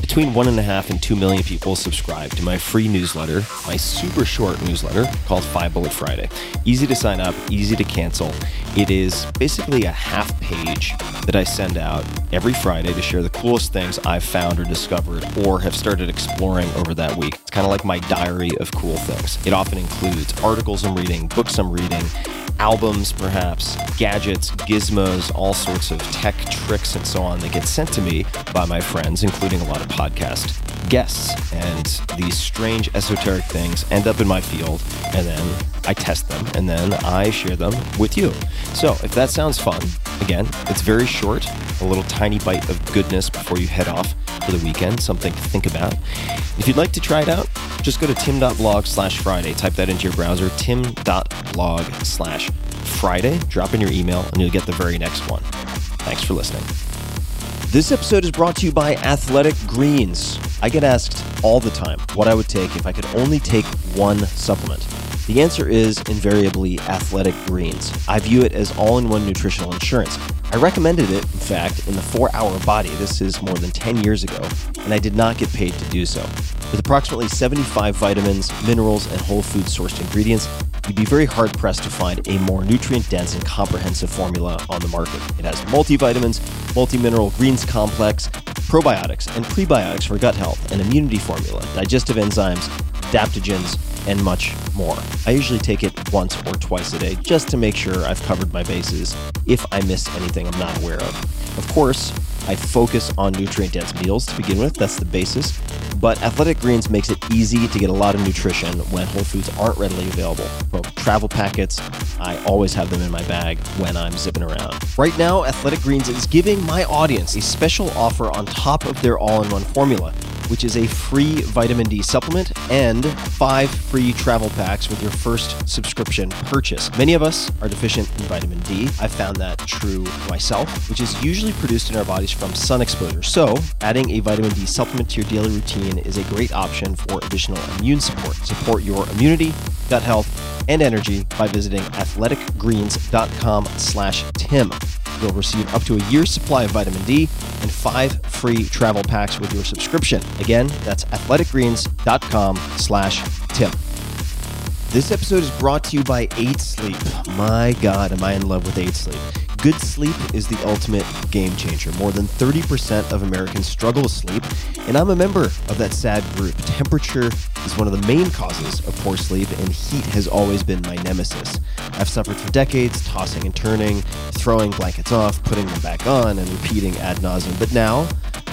Between one and a half and two million people subscribe to my free newsletter, my super short newsletter called Five Bullet Friday. Easy to sign up, easy to cancel. It is basically a half page that I send out every Friday to share the coolest things I've found or discovered or have started exploring over that week. It's kind of like my diary of cool things. It often includes articles I'm reading, books I'm reading, albums, perhaps, gadgets, gizmos, all sorts of tech tricks and so on that get sent to me by my friends, including a lot of podcast guests. And these strange esoteric things end up in my field, and then I test them, and then I share them with you. So if that sounds fun, again, it's very short, a little tiny bite of goodness before you head off for the weekend, something to think about. If you'd like to try it out, just go to tim.blog slash Friday. Type that into your browser, tim.blog slash Friday. Drop in your email, and you'll get the very next one. Thanks for listening. This episode is brought to you by Athletic Greens. I get asked all the time what I would take if I could only take one supplement. The answer is invariably Athletic Greens. I view it as all in one nutritional insurance. I recommended it, in fact, in the 4 Hour Body. This is more than 10 years ago, and I did not get paid to do so. With approximately 75 vitamins, minerals, and whole food sourced ingredients, you'd be very hard pressed to find a more nutrient dense and comprehensive formula on the market. It has multivitamins, multi mineral greens complex, probiotics, and prebiotics for gut health, an immunity formula, digestive enzymes, adaptogens, and much more. I usually take it once or twice a day just to make sure I've covered my bases if I miss anything I'm not aware of. Of course, I focus on nutrient dense meals to begin with, that's the basis. But Athletic Greens makes it easy to get a lot of nutrition when whole foods aren't readily available. From travel packets, I always have them in my bag when I'm zipping around. Right now, Athletic Greens is giving my audience a special offer on top of their all in one formula which is a free vitamin D supplement and five free travel packs with your first subscription purchase. Many of us are deficient in vitamin D. I found that true myself, which is usually produced in our bodies from sun exposure. So, adding a vitamin D supplement to your daily routine is a great option for additional immune support. Support your immunity, gut health, and energy by visiting athleticgreens.com slash Tim. You'll receive up to a year's supply of vitamin D and five free travel packs with your subscription. Again, that's athleticgreens.com slash Tim. This episode is brought to you by 8 Sleep. My God, am I in love with 8 Sleep. Good sleep is the ultimate game changer. More than 30% of Americans struggle with sleep, and I'm a member of that sad group. Temperature is one of the main causes of poor sleep, and heat has always been my nemesis. I've suffered for decades, tossing and turning, throwing blankets off, putting them back on, and repeating ad nauseum. But now,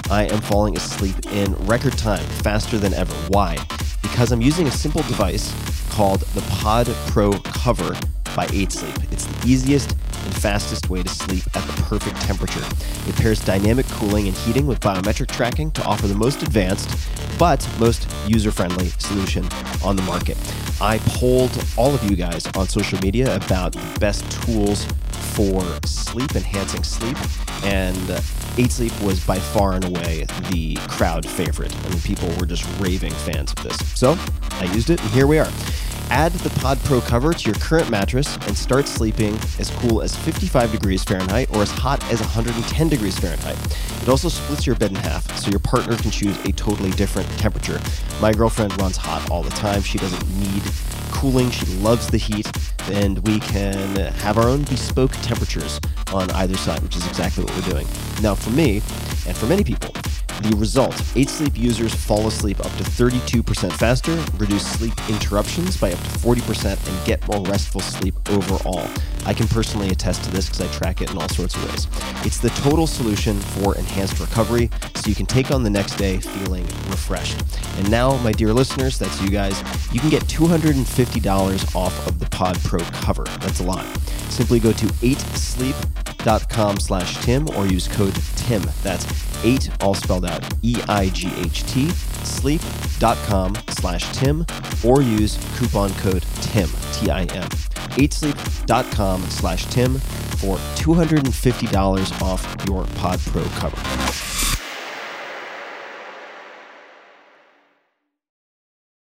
I am falling asleep in record time, faster than ever. Why? Because I'm using a simple device called the Pod Pro Cover by 8 Sleep. It's the easiest and fastest way to sleep at the perfect temperature. It pairs dynamic cooling and heating with biometric tracking to offer the most advanced but most user friendly solution on the market. I polled all of you guys on social media about the best tools for sleep, enhancing sleep, and 8 Sleep was by far and away the crowd favorite. Mean, people were just raving fans of this. So I used it, and here we are. Add the Pod Pro cover to your current mattress and start sleeping as cool as 55 degrees Fahrenheit or as hot as 110 degrees Fahrenheit. It also splits your bed in half, so your partner can choose a totally different temperature. My girlfriend runs hot all the time. She doesn't need cooling. She loves the heat, and we can have our own bespoke temperatures on either side, which is exactly what we're doing. Now, for me, and for many people, The result 8 Sleep users fall asleep up to 32% faster, reduce sleep interruptions by up to 40%, and get more restful sleep overall. I can personally attest to this because I track it in all sorts of ways. It's the total solution for enhanced recovery so you can take on the next day feeling refreshed. And now, my dear listeners, that's you guys, you can get $250 off of the Pod Pro cover. That's a lot. Simply go to 8sleep.com slash Tim or use code TIM. That's 8 all spelled out E-I-G-H-T sleep.com slash Tim or use coupon code TIM, T-I-M. 8sleep.com slash Tim for $250 off your Pod Pro cover.